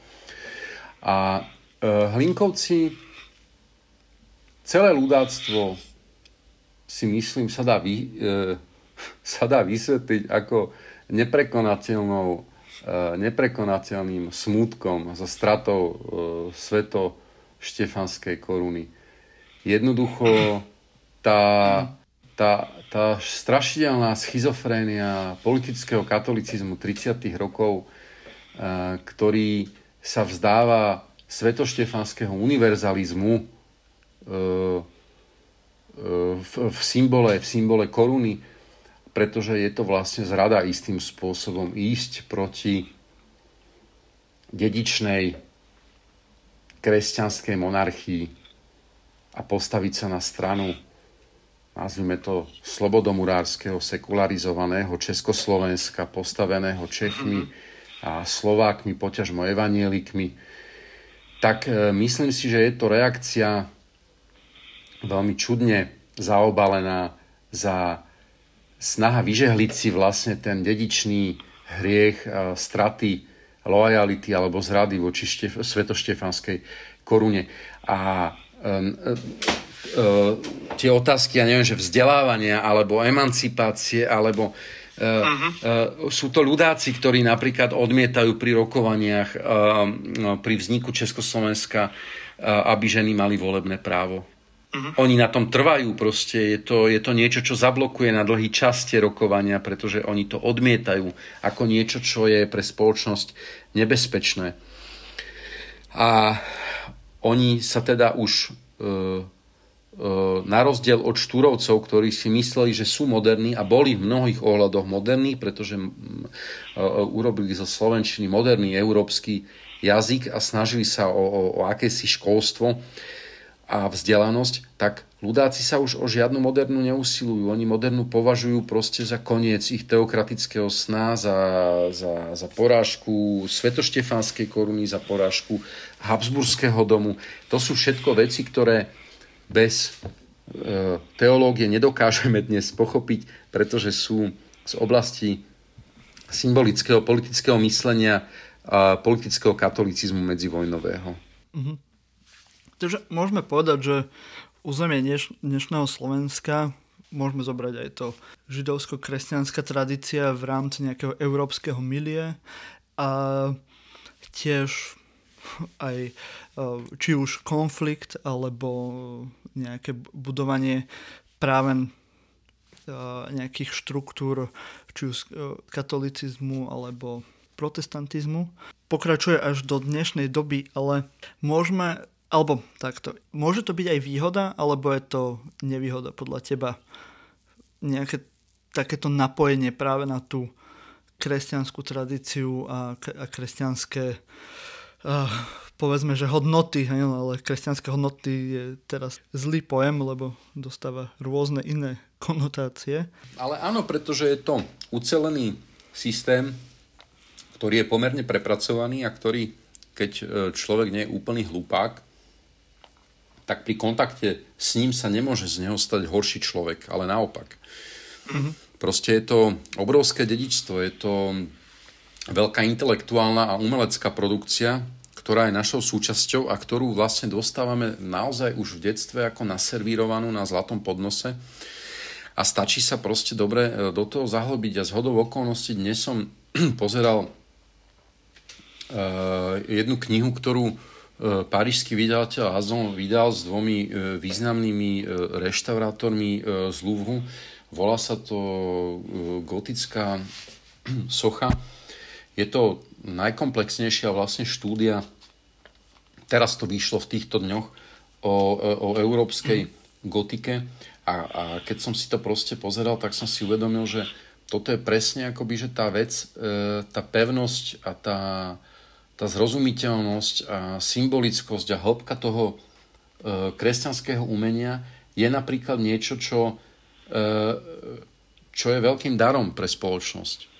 A Hlinkovci celé ľudáctvo si myslím sa dá, vy, sa dá vysvetliť ako neprekonateľnou E, neprekonateľným smútkom, za stratou e, sveto štefanskej koruny. Jednoducho tá, tá, tá strašidelná schizofrénia politického katolicizmu 30. rokov, e, ktorý sa vzdáva svetoštefanského univerzalizmu v, v, symbole, v symbole koruny, pretože je to vlastne zrada istým spôsobom ísť proti dedičnej kresťanskej monarchii a postaviť sa na stranu, nazvime to, slobodomurárskeho, sekularizovaného Československa, postaveného Čechmi a Slovákmi, poťažmo evanielikmi, tak e, myslím si, že je to reakcia veľmi čudne zaobalená za snaha vyžehliť si vlastne ten dedičný hriech straty lojality alebo zrady voči štef- svetoštefanskej korune. A um, uh, tie otázky, ja neviem, že vzdelávania alebo emancipácie alebo Uh, uh, sú to ľudáci, ktorí napríklad odmietajú pri rokovaniach pri vzniku Československa, aby ženy mali volebné právo. Uh-huh. Oni na tom trvajú proste, je to, je to niečo, čo zablokuje na dlhý čas tie rokovania, pretože oni to odmietajú ako niečo, čo je pre spoločnosť nebezpečné. A oni sa teda už e, e, na rozdiel od štúrovcov, ktorí si mysleli, že sú moderní a boli v mnohých ohľadoch moderní, pretože e, urobili zo Slovenčiny moderný európsky jazyk a snažili sa o, o, o akési školstvo, a vzdelanosť, tak ľudáci sa už o žiadnu modernú neusilujú. Oni modernú považujú proste za koniec ich teokratického sna, za, za, za porážku svetoštefanskej koruny, za porážku Habsburského domu. To sú všetko veci, ktoré bez e, teológie nedokážeme dnes pochopiť, pretože sú z oblasti symbolického politického myslenia a politického katolicizmu medzivojnového. Mm-hmm. Takže môžeme povedať, že územie dneš, dnešného Slovenska môžeme zobrať aj to židovsko-kresťanská tradícia v rámci nejakého európskeho milie a tiež aj e, či už konflikt alebo nejaké budovanie práve e, nejakých štruktúr či už e, katolicizmu alebo protestantizmu. Pokračuje až do dnešnej doby, ale môžeme alebo takto, môže to byť aj výhoda, alebo je to nevýhoda podľa teba? Nejaké takéto napojenie práve na tú kresťanskú tradíciu a, a kresťanské uh, povedzme, že hodnoty, hej, ale kresťanské hodnoty je teraz zlý pojem, lebo dostáva rôzne iné konotácie. Ale áno, pretože je to ucelený systém, ktorý je pomerne prepracovaný a ktorý, keď e, človek nie je úplný hlupák, tak pri kontakte s ním sa nemôže z neho stať horší človek, ale naopak. Mm-hmm. Proste je to obrovské dedičstvo, je to veľká intelektuálna a umelecká produkcia, ktorá je našou súčasťou a ktorú vlastne dostávame naozaj už v detstve ako naservírovanú na zlatom podnose. A stačí sa proste dobre e, do toho zahlbiť a z hodou okolností dnes som pozeral jednu knihu, ktorú parížský vydavateľ Azon vydal s dvomi významnými reštaurátormi z Louvru. Volá sa to gotická socha. Je to najkomplexnejšia vlastne štúdia, teraz to vyšlo v týchto dňoch, o, o európskej gotike a, a keď som si to proste pozeral, tak som si uvedomil, že toto je presne akoby, že tá vec, e, tá pevnosť a tá, tá zrozumiteľnosť a symbolickosť a hĺbka toho e, kresťanského umenia je napríklad niečo, čo, e, čo je veľkým darom pre spoločnosť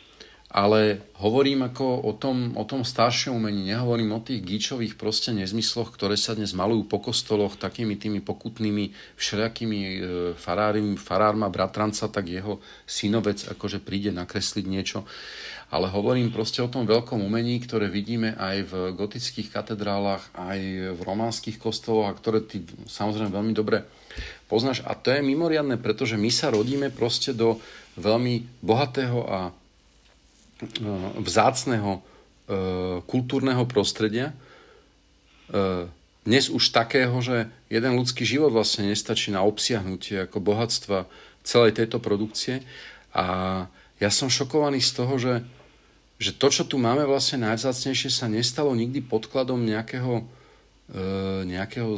ale hovorím ako o tom, o tom staršom umení, nehovorím o tých gíčových proste nezmysloch, ktoré sa dnes malujú po kostoloch takými tými pokutnými všelijakými e, farármi, farárma, bratranca, tak jeho synovec akože príde nakresliť niečo. Ale hovorím proste o tom veľkom umení, ktoré vidíme aj v gotických katedrálach, aj v románskych kostoloch a ktoré ty samozrejme veľmi dobre poznáš. A to je mimoriadne, pretože my sa rodíme proste do veľmi bohatého a E, vzácného e, kultúrneho prostredia, e, dnes už takého, že jeden ľudský život vlastne nestačí na obsiahnutie ako bohatstva celej tejto produkcie. A ja som šokovaný z toho, že, že to, čo tu máme vlastne najvzácnejšie, sa nestalo nikdy podkladom nejakého, nejakého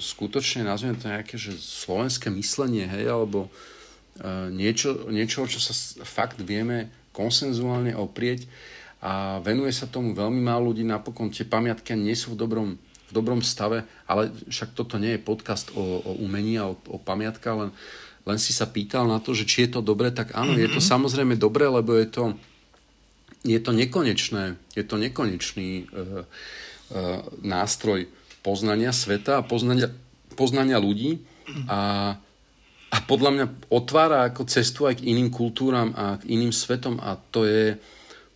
skutočne, nazviem to nejaké, že slovenské myslenie, hej, alebo niečo, niečo, čo sa fakt vieme konsenzuálne oprieť a venuje sa tomu veľmi málo ľudí. Napokon tie pamiatky nie sú v dobrom, v dobrom stave, ale však toto nie je podcast o, o umení a o, o pamiatkách, len, len si sa pýtal na to, že či je to dobré, tak áno, mm-hmm. je to mhm. samozrejme dobré, lebo je to, je to nekonečné, je to nekonečný e, e, nástroj poznania sveta a poznania, poznania ľudí a a podľa mňa otvára ako cestu aj k iným kultúram a k iným svetom a to je,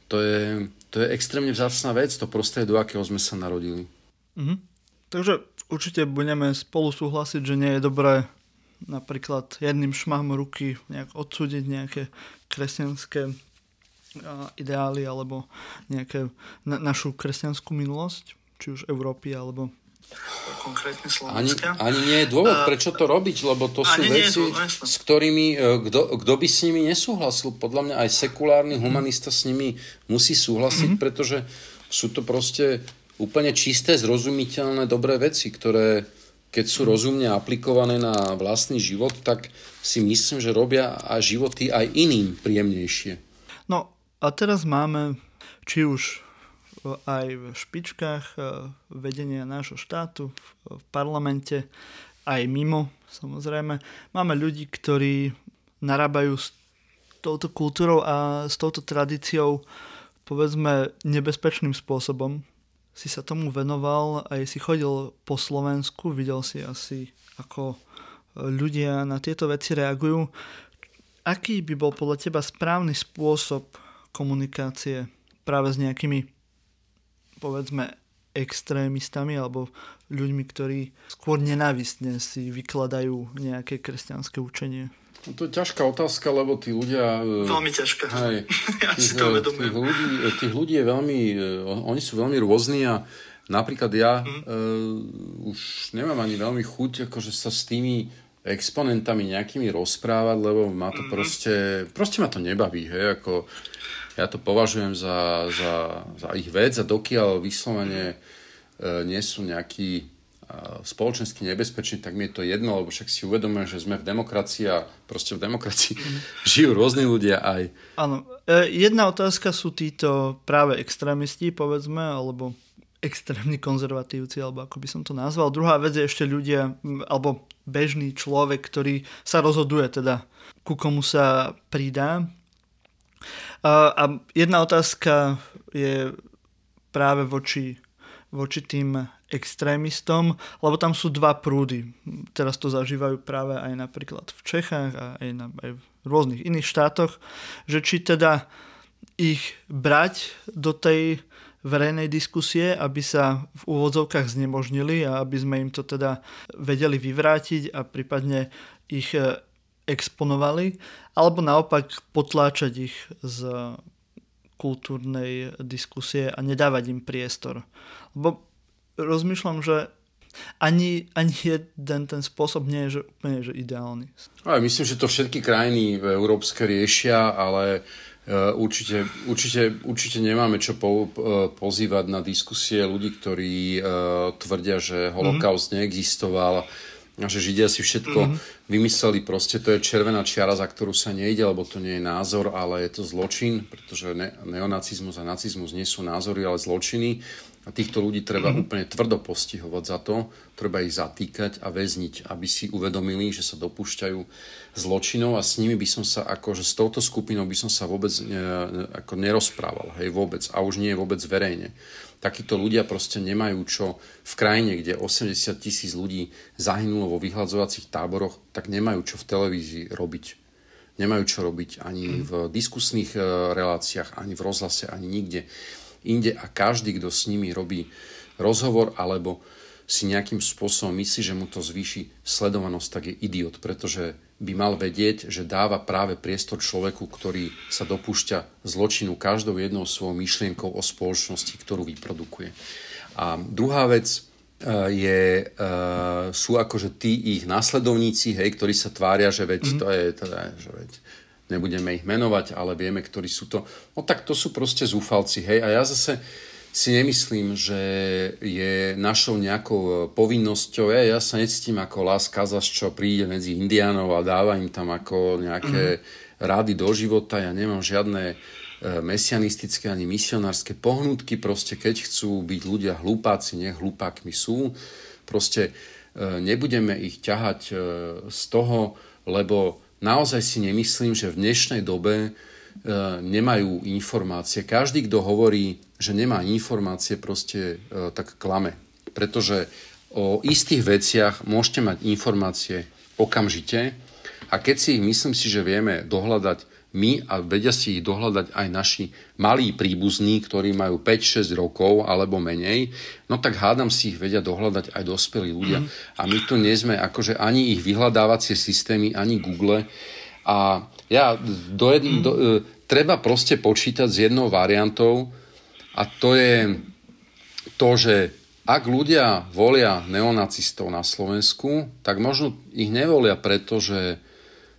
to je, to je extrémne vzácná vec, to prostredie, do akého sme sa narodili. Mhm. Takže určite budeme spolu súhlasiť, že nie je dobré napríklad jedným šmahom ruky nejak odsúdiť nejaké kresťanské ideály alebo nejaké na, našu kresťanskú minulosť, či už Európy alebo konkrétne Slovenska. Ani, ani nie je dôvod, prečo to robiť, lebo to sú veci, s ktorými, e, kto by s nimi nesúhlasil. Podľa mňa aj sekulárny humanista s nimi musí súhlasiť, mm-hmm. pretože sú to proste úplne čisté, zrozumiteľné, dobré veci, ktoré keď sú rozumne aplikované na vlastný život, tak si myslím, že robia aj životy aj iným príjemnejšie. No a teraz máme či už aj v špičkách e, vedenia nášho štátu, v parlamente, aj mimo, samozrejme. Máme ľudí, ktorí narábajú s touto kultúrou a s touto tradíciou povedzme nebezpečným spôsobom. Si sa tomu venoval, aj si chodil po Slovensku, videl si asi, ako ľudia na tieto veci reagujú. Aký by bol podľa teba správny spôsob komunikácie práve s nejakými povedzme extrémistami alebo ľuďmi, ktorí skôr nenávistne si vykladajú nejaké kresťanské učenie? No to je ťažká otázka, lebo tí ľudia... E, veľmi ťažká. Hej, ja tých, si to e, tých ľudí, e, tých ľudí je veľmi... Oni sú veľmi rôzni a napríklad ja mm. uh, už nemám ani veľmi chuť akože sa s tými exponentami nejakými rozprávať, lebo ma to mm. proste... Proste ma to nebaví, hej, ako ja to považujem za, za, za ich vec a dokiaľ vyslovene e, nie sú nejakí e, spoločensky nebezpeční, tak mi je to jedno, lebo však si uvedomujem, že sme v demokracii a proste v demokracii žijú rôzni ľudia aj. Áno. E, jedna otázka sú títo práve extrémisti, povedzme, alebo extrémni konzervatívci, alebo ako by som to nazval. Druhá vec je ešte ľudia, alebo bežný človek, ktorý sa rozhoduje teda, ku komu sa pridá. A jedna otázka je práve voči, voči tým extrémistom, lebo tam sú dva prúdy. Teraz to zažívajú práve aj napríklad v Čechách a aj, na, aj v rôznych iných štátoch, že či teda ich brať do tej verejnej diskusie, aby sa v úvodzovkách znemožnili a aby sme im to teda vedeli vyvrátiť a prípadne ich exponovali, alebo naopak potláčať ich z kultúrnej diskusie a nedávať im priestor. Lebo rozmýšľam, že ani, ani jeden ten spôsob nie je že úplne že ideálny. Ja myslím, že to všetky krajiny európske riešia, ale e, určite, určite, určite nemáme čo po, e, pozývať na diskusie ľudí, ktorí uh, tvrdia, že holokaust mm-hmm. neexistoval a že Židia si všetko mm-hmm. vymysleli. Proste to je červená čiara, za ktorú sa nejde, lebo to nie je názor, ale je to zločin, pretože ne- neonacizmus a nacizmus nie sú názory, ale zločiny. A týchto ľudí treba mm-hmm. úplne tvrdo postihovať za to, treba ich zatýkať a väzniť, aby si uvedomili, že sa dopúšťajú zločinov a s nimi by som sa, akože s touto skupinou by som sa vôbec ne, ako nerozprával, hej, vôbec. A už nie je vôbec verejne. Takíto ľudia proste nemajú čo v krajine, kde 80 tisíc ľudí zahynulo vo vyhľadzovacích táboroch, tak nemajú čo v televízii robiť. Nemajú čo robiť ani v diskusných eh, reláciách, ani v rozhlase, ani nikde inde a každý, kto s nimi robí rozhovor alebo si nejakým spôsobom myslí, že mu to zvýši sledovanosť, tak je idiot, pretože by mal vedieť, že dáva práve priestor človeku, ktorý sa dopúšťa zločinu každou jednou svojou myšlienkou o spoločnosti, ktorú vyprodukuje. A druhá vec e, je, e, sú akože tí ich následovníci, hej, ktorí sa tvária, že veď mm-hmm. to je, teda, že veď nebudeme ich menovať, ale vieme, ktorí sú to. No tak to sú proste zúfalci, hej. A ja zase si nemyslím, že je našou nejakou e, povinnosťou, ja, ja sa necítim ako Las Casas, čo príde medzi indiánov a dáva im tam ako nejaké mm-hmm. rady do života, ja nemám žiadne e, mesianistické ani misionárske pohnutky, proste keď chcú byť ľudia hlupáci, nech hlupákmi sú, proste e, nebudeme ich ťahať z toho, lebo naozaj si nemyslím, že v dnešnej dobe e, nemajú informácie. Každý, kto hovorí, že nemá informácie, proste e, tak klame. Pretože o istých veciach môžete mať informácie okamžite a keď si ich, myslím si, že vieme dohľadať my a vedia si ich dohľadať aj naši malí príbuzní, ktorí majú 5-6 rokov alebo menej, no tak hádam si ich vedia dohľadať aj dospelí ľudia. A my tu nie sme akože ani ich vyhľadávacie systémy, ani Google. A ja do jedn, mm. do, e, treba proste počítať s jednou variantou a to je to, že ak ľudia volia neonacistov na Slovensku, tak možno ich nevolia preto, že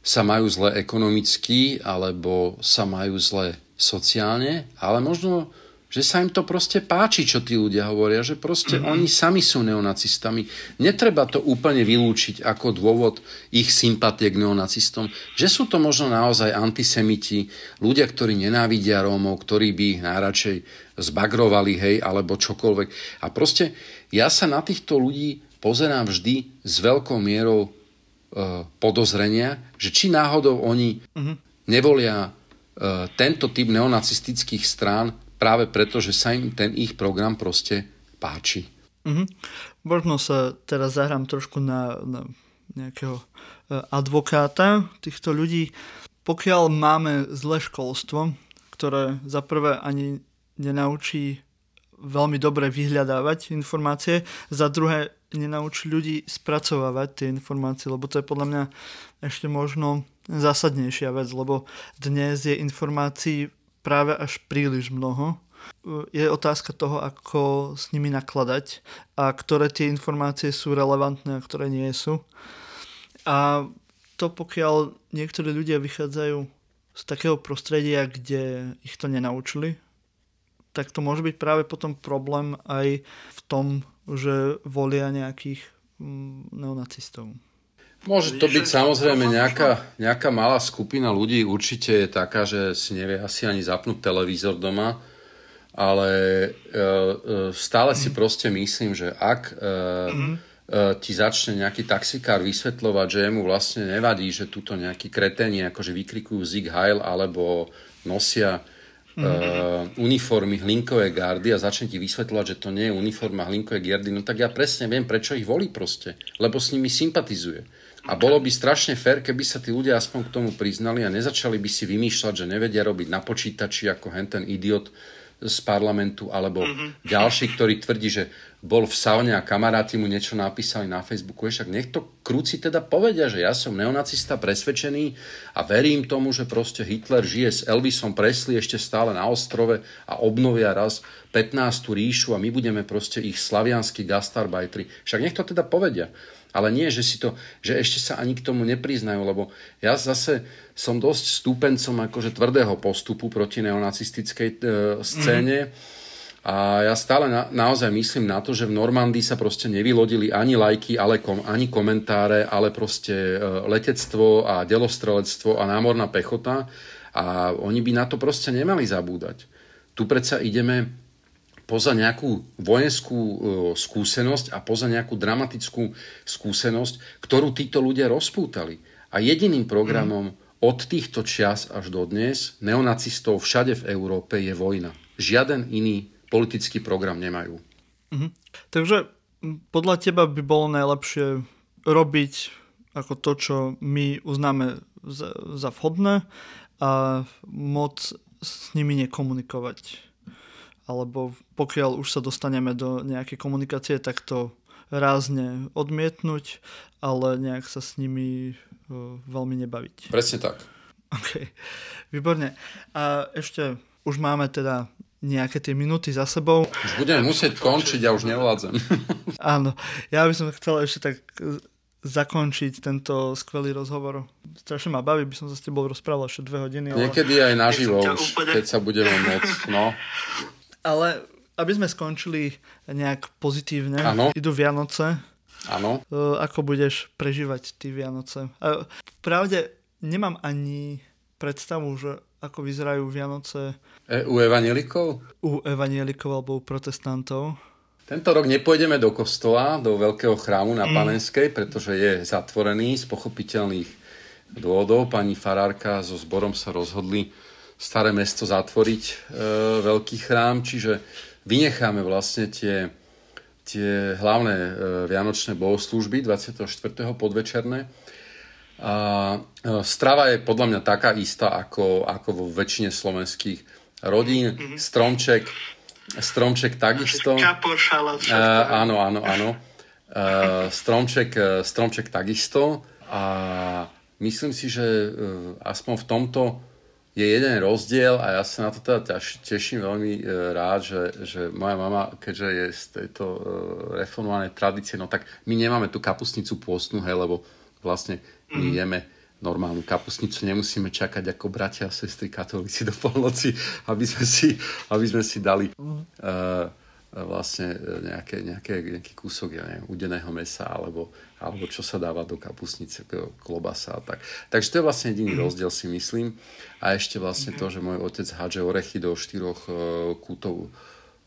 sa majú zle ekonomicky alebo sa majú zle sociálne, ale možno, že sa im to proste páči, čo tí ľudia hovoria, že proste mm-hmm. oni sami sú neonacistami. Netreba to úplne vylúčiť ako dôvod ich sympatie k neonacistom, že sú to možno naozaj antisemiti, ľudia, ktorí nenávidia Rómov, ktorí by ich najradšej zbagrovali, hej, alebo čokoľvek. A proste ja sa na týchto ľudí pozerám vždy s veľkou mierou podozrenia, že či náhodou oni uh-huh. nevolia uh, tento typ neonacistických strán práve preto, že sa im ten ich program proste páči. Uh-huh. Možno sa teraz zahrám trošku na, na nejakého uh, advokáta týchto ľudí. Pokiaľ máme zlé školstvo, ktoré za prvé ani nenaučí veľmi dobre vyhľadávať informácie, za druhé nenaučí ľudí spracovávať tie informácie, lebo to je podľa mňa ešte možno zásadnejšia vec, lebo dnes je informácií práve až príliš mnoho. Je otázka toho, ako s nimi nakladať a ktoré tie informácie sú relevantné a ktoré nie sú. A to pokiaľ niektorí ľudia vychádzajú z takého prostredia, kde ich to nenaučili, tak to môže byť práve potom problém aj v tom, že volia nejakých mm, neonacistov. Môže to byť samozrejme nejaká, nejaká malá skupina ľudí, určite je taká, že si nevie asi ani zapnúť televízor doma, ale e, e, stále si proste myslím, že ak e, mm-hmm. ti začne nejaký taxikár vysvetľovať, že mu vlastne nevadí, že tuto nejakí kreténi akože vykrikujú Zig Heil alebo nosia uh, uniformy hlinkovej gardy a začne ti vysvetľovať, že to nie je uniforma hlinkovej gardy, no tak ja presne viem, prečo ich volí proste. Lebo s nimi sympatizuje. A bolo by strašne fér, keby sa tí ľudia aspoň k tomu priznali a nezačali by si vymýšľať, že nevedia robiť na počítači ako hen ten idiot z parlamentu, alebo mm-hmm. ďalší, ktorý tvrdí, že bol v saune a kamaráti mu niečo napísali na Facebooku. Však nech to krúci teda povedia, že ja som neonacista presvedčený a verím tomu, že proste Hitler žije s Elvisom Presley ešte stále na ostrove a obnovia raz 15. ríšu a my budeme proste ich slavianskí gastarbajtri. Však nech to teda povedia. Ale nie, že, si to, že ešte sa ani k tomu nepriznajú, lebo ja zase som dosť stúpencom akože tvrdého postupu proti neonacistickej e, scéne. Mm. A ja stále na, naozaj myslím na to, že v Normandii sa proste nevylodili ani lajky, ale kom, ani komentáre, ale proste e, letectvo a delostrelectvo a námorná pechota. A oni by na to proste nemali zabúdať. Tu predsa ideme poza nejakú vojenskú e, skúsenosť a poza nejakú dramatickú skúsenosť, ktorú títo ľudia rozpútali. A jediným programom od týchto čias až do dnes neonacistov všade v Európe je vojna. Žiaden iný politický program nemajú. Mm. Takže podľa teba by bolo najlepšie robiť ako to, čo my uznáme za, za vhodné a moc s nimi nekomunikovať alebo pokiaľ už sa dostaneme do nejakej komunikácie, tak to rázne odmietnúť, ale nejak sa s nimi veľmi nebaviť. Presne tak. OK, výborne. A ešte už máme teda nejaké tie minúty za sebou. Už budeme musieť končiť, ja už nevládzem. Áno, ja by som chcel ešte tak zakončiť tento skvelý rozhovor. Strašne ma baví, by som sa s tebou rozprával ešte dve hodiny. Ale... Niekedy aj naživo už, keď sa budeme môcť. No. Ale aby sme skončili nejak pozitívne, ano. idú Vianoce. Áno. E, ako budeš prežívať ty Vianoce? A pravde nemám ani predstavu, že ako vyzerajú Vianoce. E, u evanielikov? U evanielikov alebo u protestantov. Tento rok nepôjdeme do kostola, do veľkého chrámu na mm. Panenskej, pretože je zatvorený z pochopiteľných dôvodov. Pani farárka so zborom sa rozhodli staré mesto zatvoriť, e, veľký chrám, čiže vynecháme vlastne tie, tie hlavné e, vianočné bohoslúžby 24. podvečerné. A e, strava je podľa mňa taká istá ako, ako vo väčšine slovenských rodín. Mm-hmm. Stromček, stromček takisto. Kapošala, áno, áno, áno. E, stromček, stromček takisto. A myslím si, že e, aspoň v tomto je jeden rozdiel a ja sa na to teda teším veľmi e, rád, že, že moja mama, keďže je z tejto e, reformovanej tradície, no tak my nemáme tú kapusnicu pôstnu, hej, lebo vlastne my mm. jeme normálnu kapusnicu, nemusíme čakať ako bratia a sestry katolíci do polnoci, aby sme si, aby sme si dali uh, vlastne e, nejaké, nejaké, nejaký kúsok ja neviem, udeného mesa alebo, alebo čo sa dáva do kapusnice, klobasa a tak. Takže to je vlastne jediný mm. rozdiel si myslím. A ešte vlastne to, že môj otec hádže orechy do štyroch uh, kútov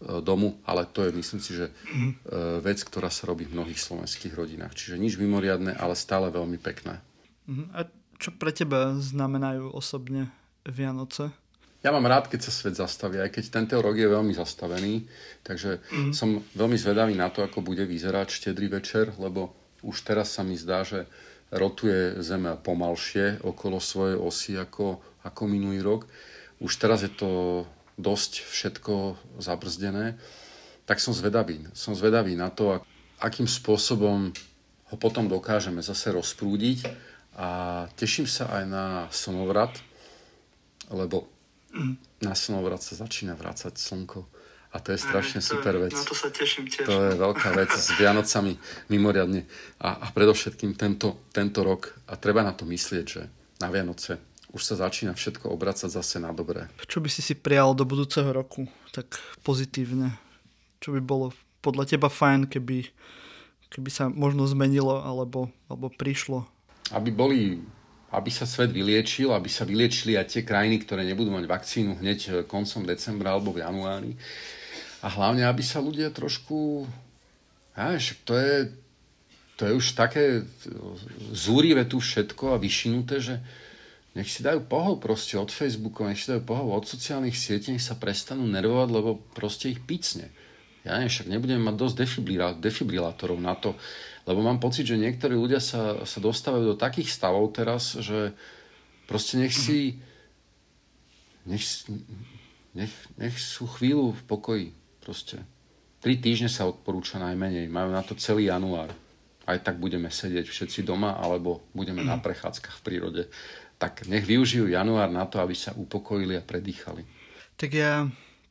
domu, ale to je myslím si, že uh, vec, ktorá sa robí v mnohých slovenských rodinách. Čiže nič mimoriadne, ale stále veľmi pekné. Mhm. A čo pre teba znamenajú osobne Vianoce? Ja mám rád, keď sa svet zastaví, aj keď tento rok je veľmi zastavený, takže mm. som veľmi zvedavý na to, ako bude vyzerať štedrý večer, lebo už teraz sa mi zdá, že rotuje Zem pomalšie okolo svojej osy ako, ako minulý rok. Už teraz je to dosť všetko zabrzdené, tak som zvedavý. Som zvedavý na to, akým spôsobom ho potom dokážeme zase rozprúdiť a teším sa aj na slnovrat, lebo na slnovrat sa začína vrácať slnko. A to je strašne super vec. Na to sa teším tiež. To je veľká vec s Vianocami mimoriadne. A, a predovšetkým tento, tento rok. A treba na to myslieť, že na Vianoce už sa začína všetko obracať zase na dobré. Čo by si si prijal do budúceho roku? Tak pozitívne. Čo by bolo podľa teba fajn, keby, keby sa možno zmenilo alebo, alebo prišlo? Aby boli aby sa svet vyliečil, aby sa vyliečili aj tie krajiny, ktoré nebudú mať vakcínu hneď eh, koncom decembra alebo v januári. A hlavne, aby sa ľudia trošku... Ja, to je, to je už také zúrivé tu všetko a vyšinuté, že nech si dajú pohol proste od Facebooku, nech si dajú pohol od sociálnych sietí, nech sa prestanú nervovať, lebo proste ich picne. Ja neviem, však nebudeme mať dosť defibrilátorov na to, lebo mám pocit, že niektorí ľudia sa, sa dostávajú do takých stavov teraz, že proste nech si... Nech, nech, nech sú chvíľu v pokoji. Proste. Tri týždne sa odporúča najmenej. Majú na to celý január. Aj tak budeme sedieť všetci doma, alebo budeme na prechádzkach v prírode. Tak nech využijú január na to, aby sa upokojili a predýchali. Tak ja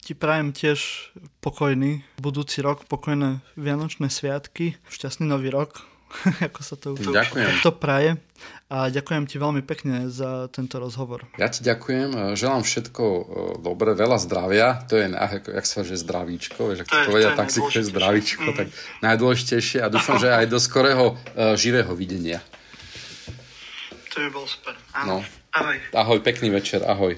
ti prajem tiež pokojný budúci rok, pokojné Vianočné sviatky, šťastný nový rok, ako sa to ďakujem. to praje. A ďakujem ti veľmi pekne za tento rozhovor. Ja ti ďakujem, želám všetko e, dobre, veľa zdravia, to je, jak sa že zdravíčko, ak to, povedia, tak si chce zdravíčko, mm. tak najdôležitejšie a dúfam, že aj do skorého uh, živého videnia. To by bol super. Áno. No. Ahoj. Ahoj, pekný večer, ahoj.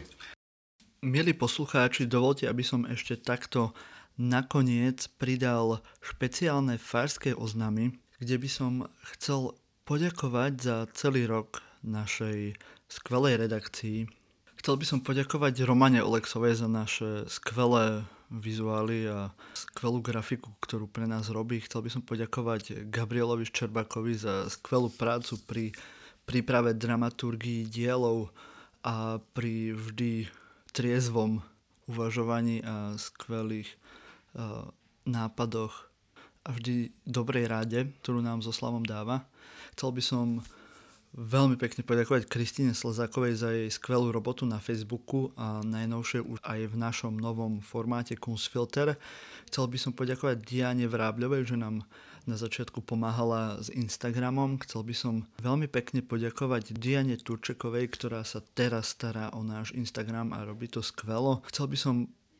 Milí poslucháči, dovolte, aby som ešte takto nakoniec pridal špeciálne farské oznámy, kde by som chcel poďakovať za celý rok našej skvelej redakcii. Chcel by som poďakovať Romane Oleksovej za naše skvelé vizuály a skvelú grafiku, ktorú pre nás robí. Chcel by som poďakovať Gabrielovi Ščerbakovi za skvelú prácu pri príprave dramaturgii dielov a pri vždy triezvom uvažovaní a skvelých uh, nápadoch a vždy dobrej ráde, ktorú nám so Slavom dáva. Chcel by som veľmi pekne poďakovať Kristine Slezákovej za jej skvelú robotu na Facebooku a najnovšie už aj v našom novom formáte Kunstfilter. Chcel by som poďakovať Diane Vrábľovej, že nám na začiatku pomáhala s Instagramom. Chcel by som veľmi pekne poďakovať Diane Turčekovej, ktorá sa teraz stará o náš Instagram a robí to skvelo. Chcel by som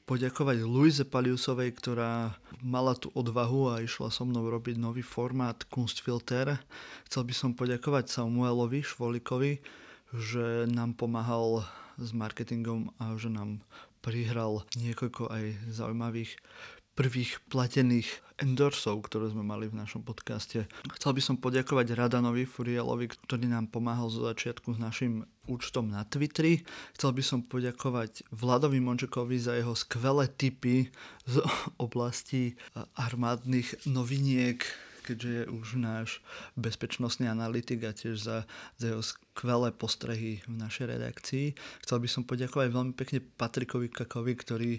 poďakovať Luise Paliusovej, ktorá mala tú odvahu a išla so mnou robiť nový formát Kunstfilter. Chcel by som poďakovať Samuelovi Švolikovi, že nám pomáhal s marketingom a že nám prihral niekoľko aj zaujímavých prvých platených endorsov, ktoré sme mali v našom podcaste. Chcel by som poďakovať Radanovi Furielovi, ktorý nám pomáhal zo začiatku s našim účtom na Twitteri. Chcel by som poďakovať Vladovi Mončekovi za jeho skvelé tipy z oblasti armádnych noviniek, keďže je už náš bezpečnostný analytik a tiež za, za jeho skvelé postrehy v našej redakcii. Chcel by som poďakovať veľmi pekne Patrikovi Kakovi, ktorý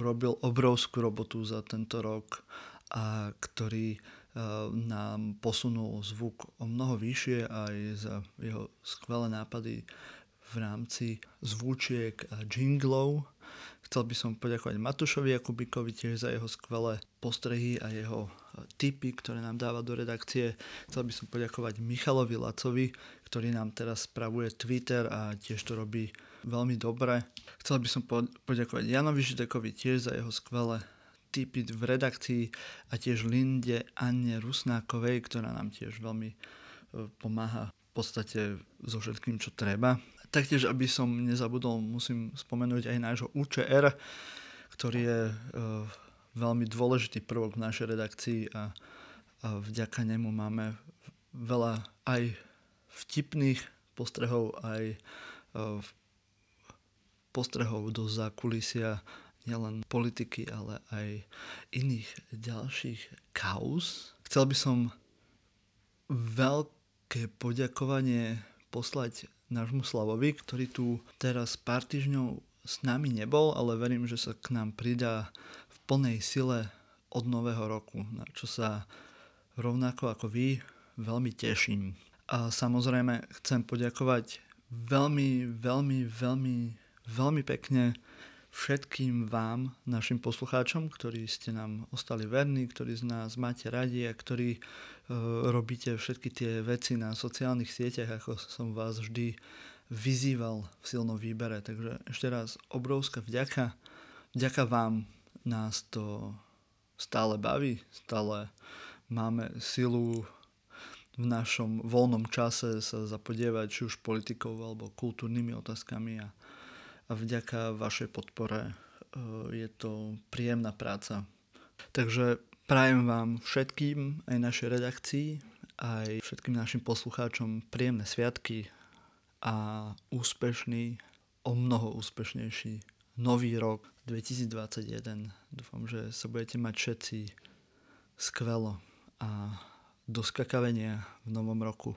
urobil obrovskú robotu za tento rok a ktorý e, nám posunul zvuk o mnoho vyššie aj za jeho skvelé nápady v rámci zvučiek a jinglov. Chcel by som poďakovať Matušovi Jakubikovi tiež za jeho skvelé postrehy a jeho e, tipy, ktoré nám dáva do redakcie. Chcel by som poďakovať Michalovi Lacovi, ktorý nám teraz spravuje Twitter a tiež to robí veľmi dobre. Chcel by som poďakovať Janovi Židekovi tiež za jeho skvelé tipy v redakcii a tiež Linde Anne Rusnákovej, ktorá nám tiež veľmi e, pomáha v podstate so všetkým, čo treba. Taktiež, aby som nezabudol, musím spomenúť aj nášho UČR, ktorý je e, veľmi dôležitý prvok v našej redakcii a vďaka nemu máme veľa aj vtipných postrehov, aj e, postrehov do zákulisia nielen politiky, ale aj iných ďalších kauz. Chcel by som veľké poďakovanie poslať nášmu Slavovi, ktorý tu teraz pár týždňov s nami nebol, ale verím, že sa k nám pridá v plnej sile od nového roku, na čo sa rovnako ako vy veľmi teším. A samozrejme chcem poďakovať veľmi, veľmi, veľmi veľmi pekne všetkým vám, našim poslucháčom, ktorí ste nám ostali verní, ktorí z nás máte radi a ktorí e, robíte všetky tie veci na sociálnych sieťach, ako som vás vždy vyzýval v silnom výbere. Takže ešte raz obrovská vďaka. Vďaka vám nás to stále baví, stále máme silu v našom voľnom čase sa zapodievať či už politikou alebo kultúrnymi otázkami a a vďaka vašej podpore e, je to príjemná práca. Takže prajem vám všetkým, aj našej redakcii, aj všetkým našim poslucháčom príjemné sviatky a úspešný, o mnoho úspešnejší nový rok 2021. Dúfam, že sa budete mať všetci skvelo a do skakavenia v novom roku.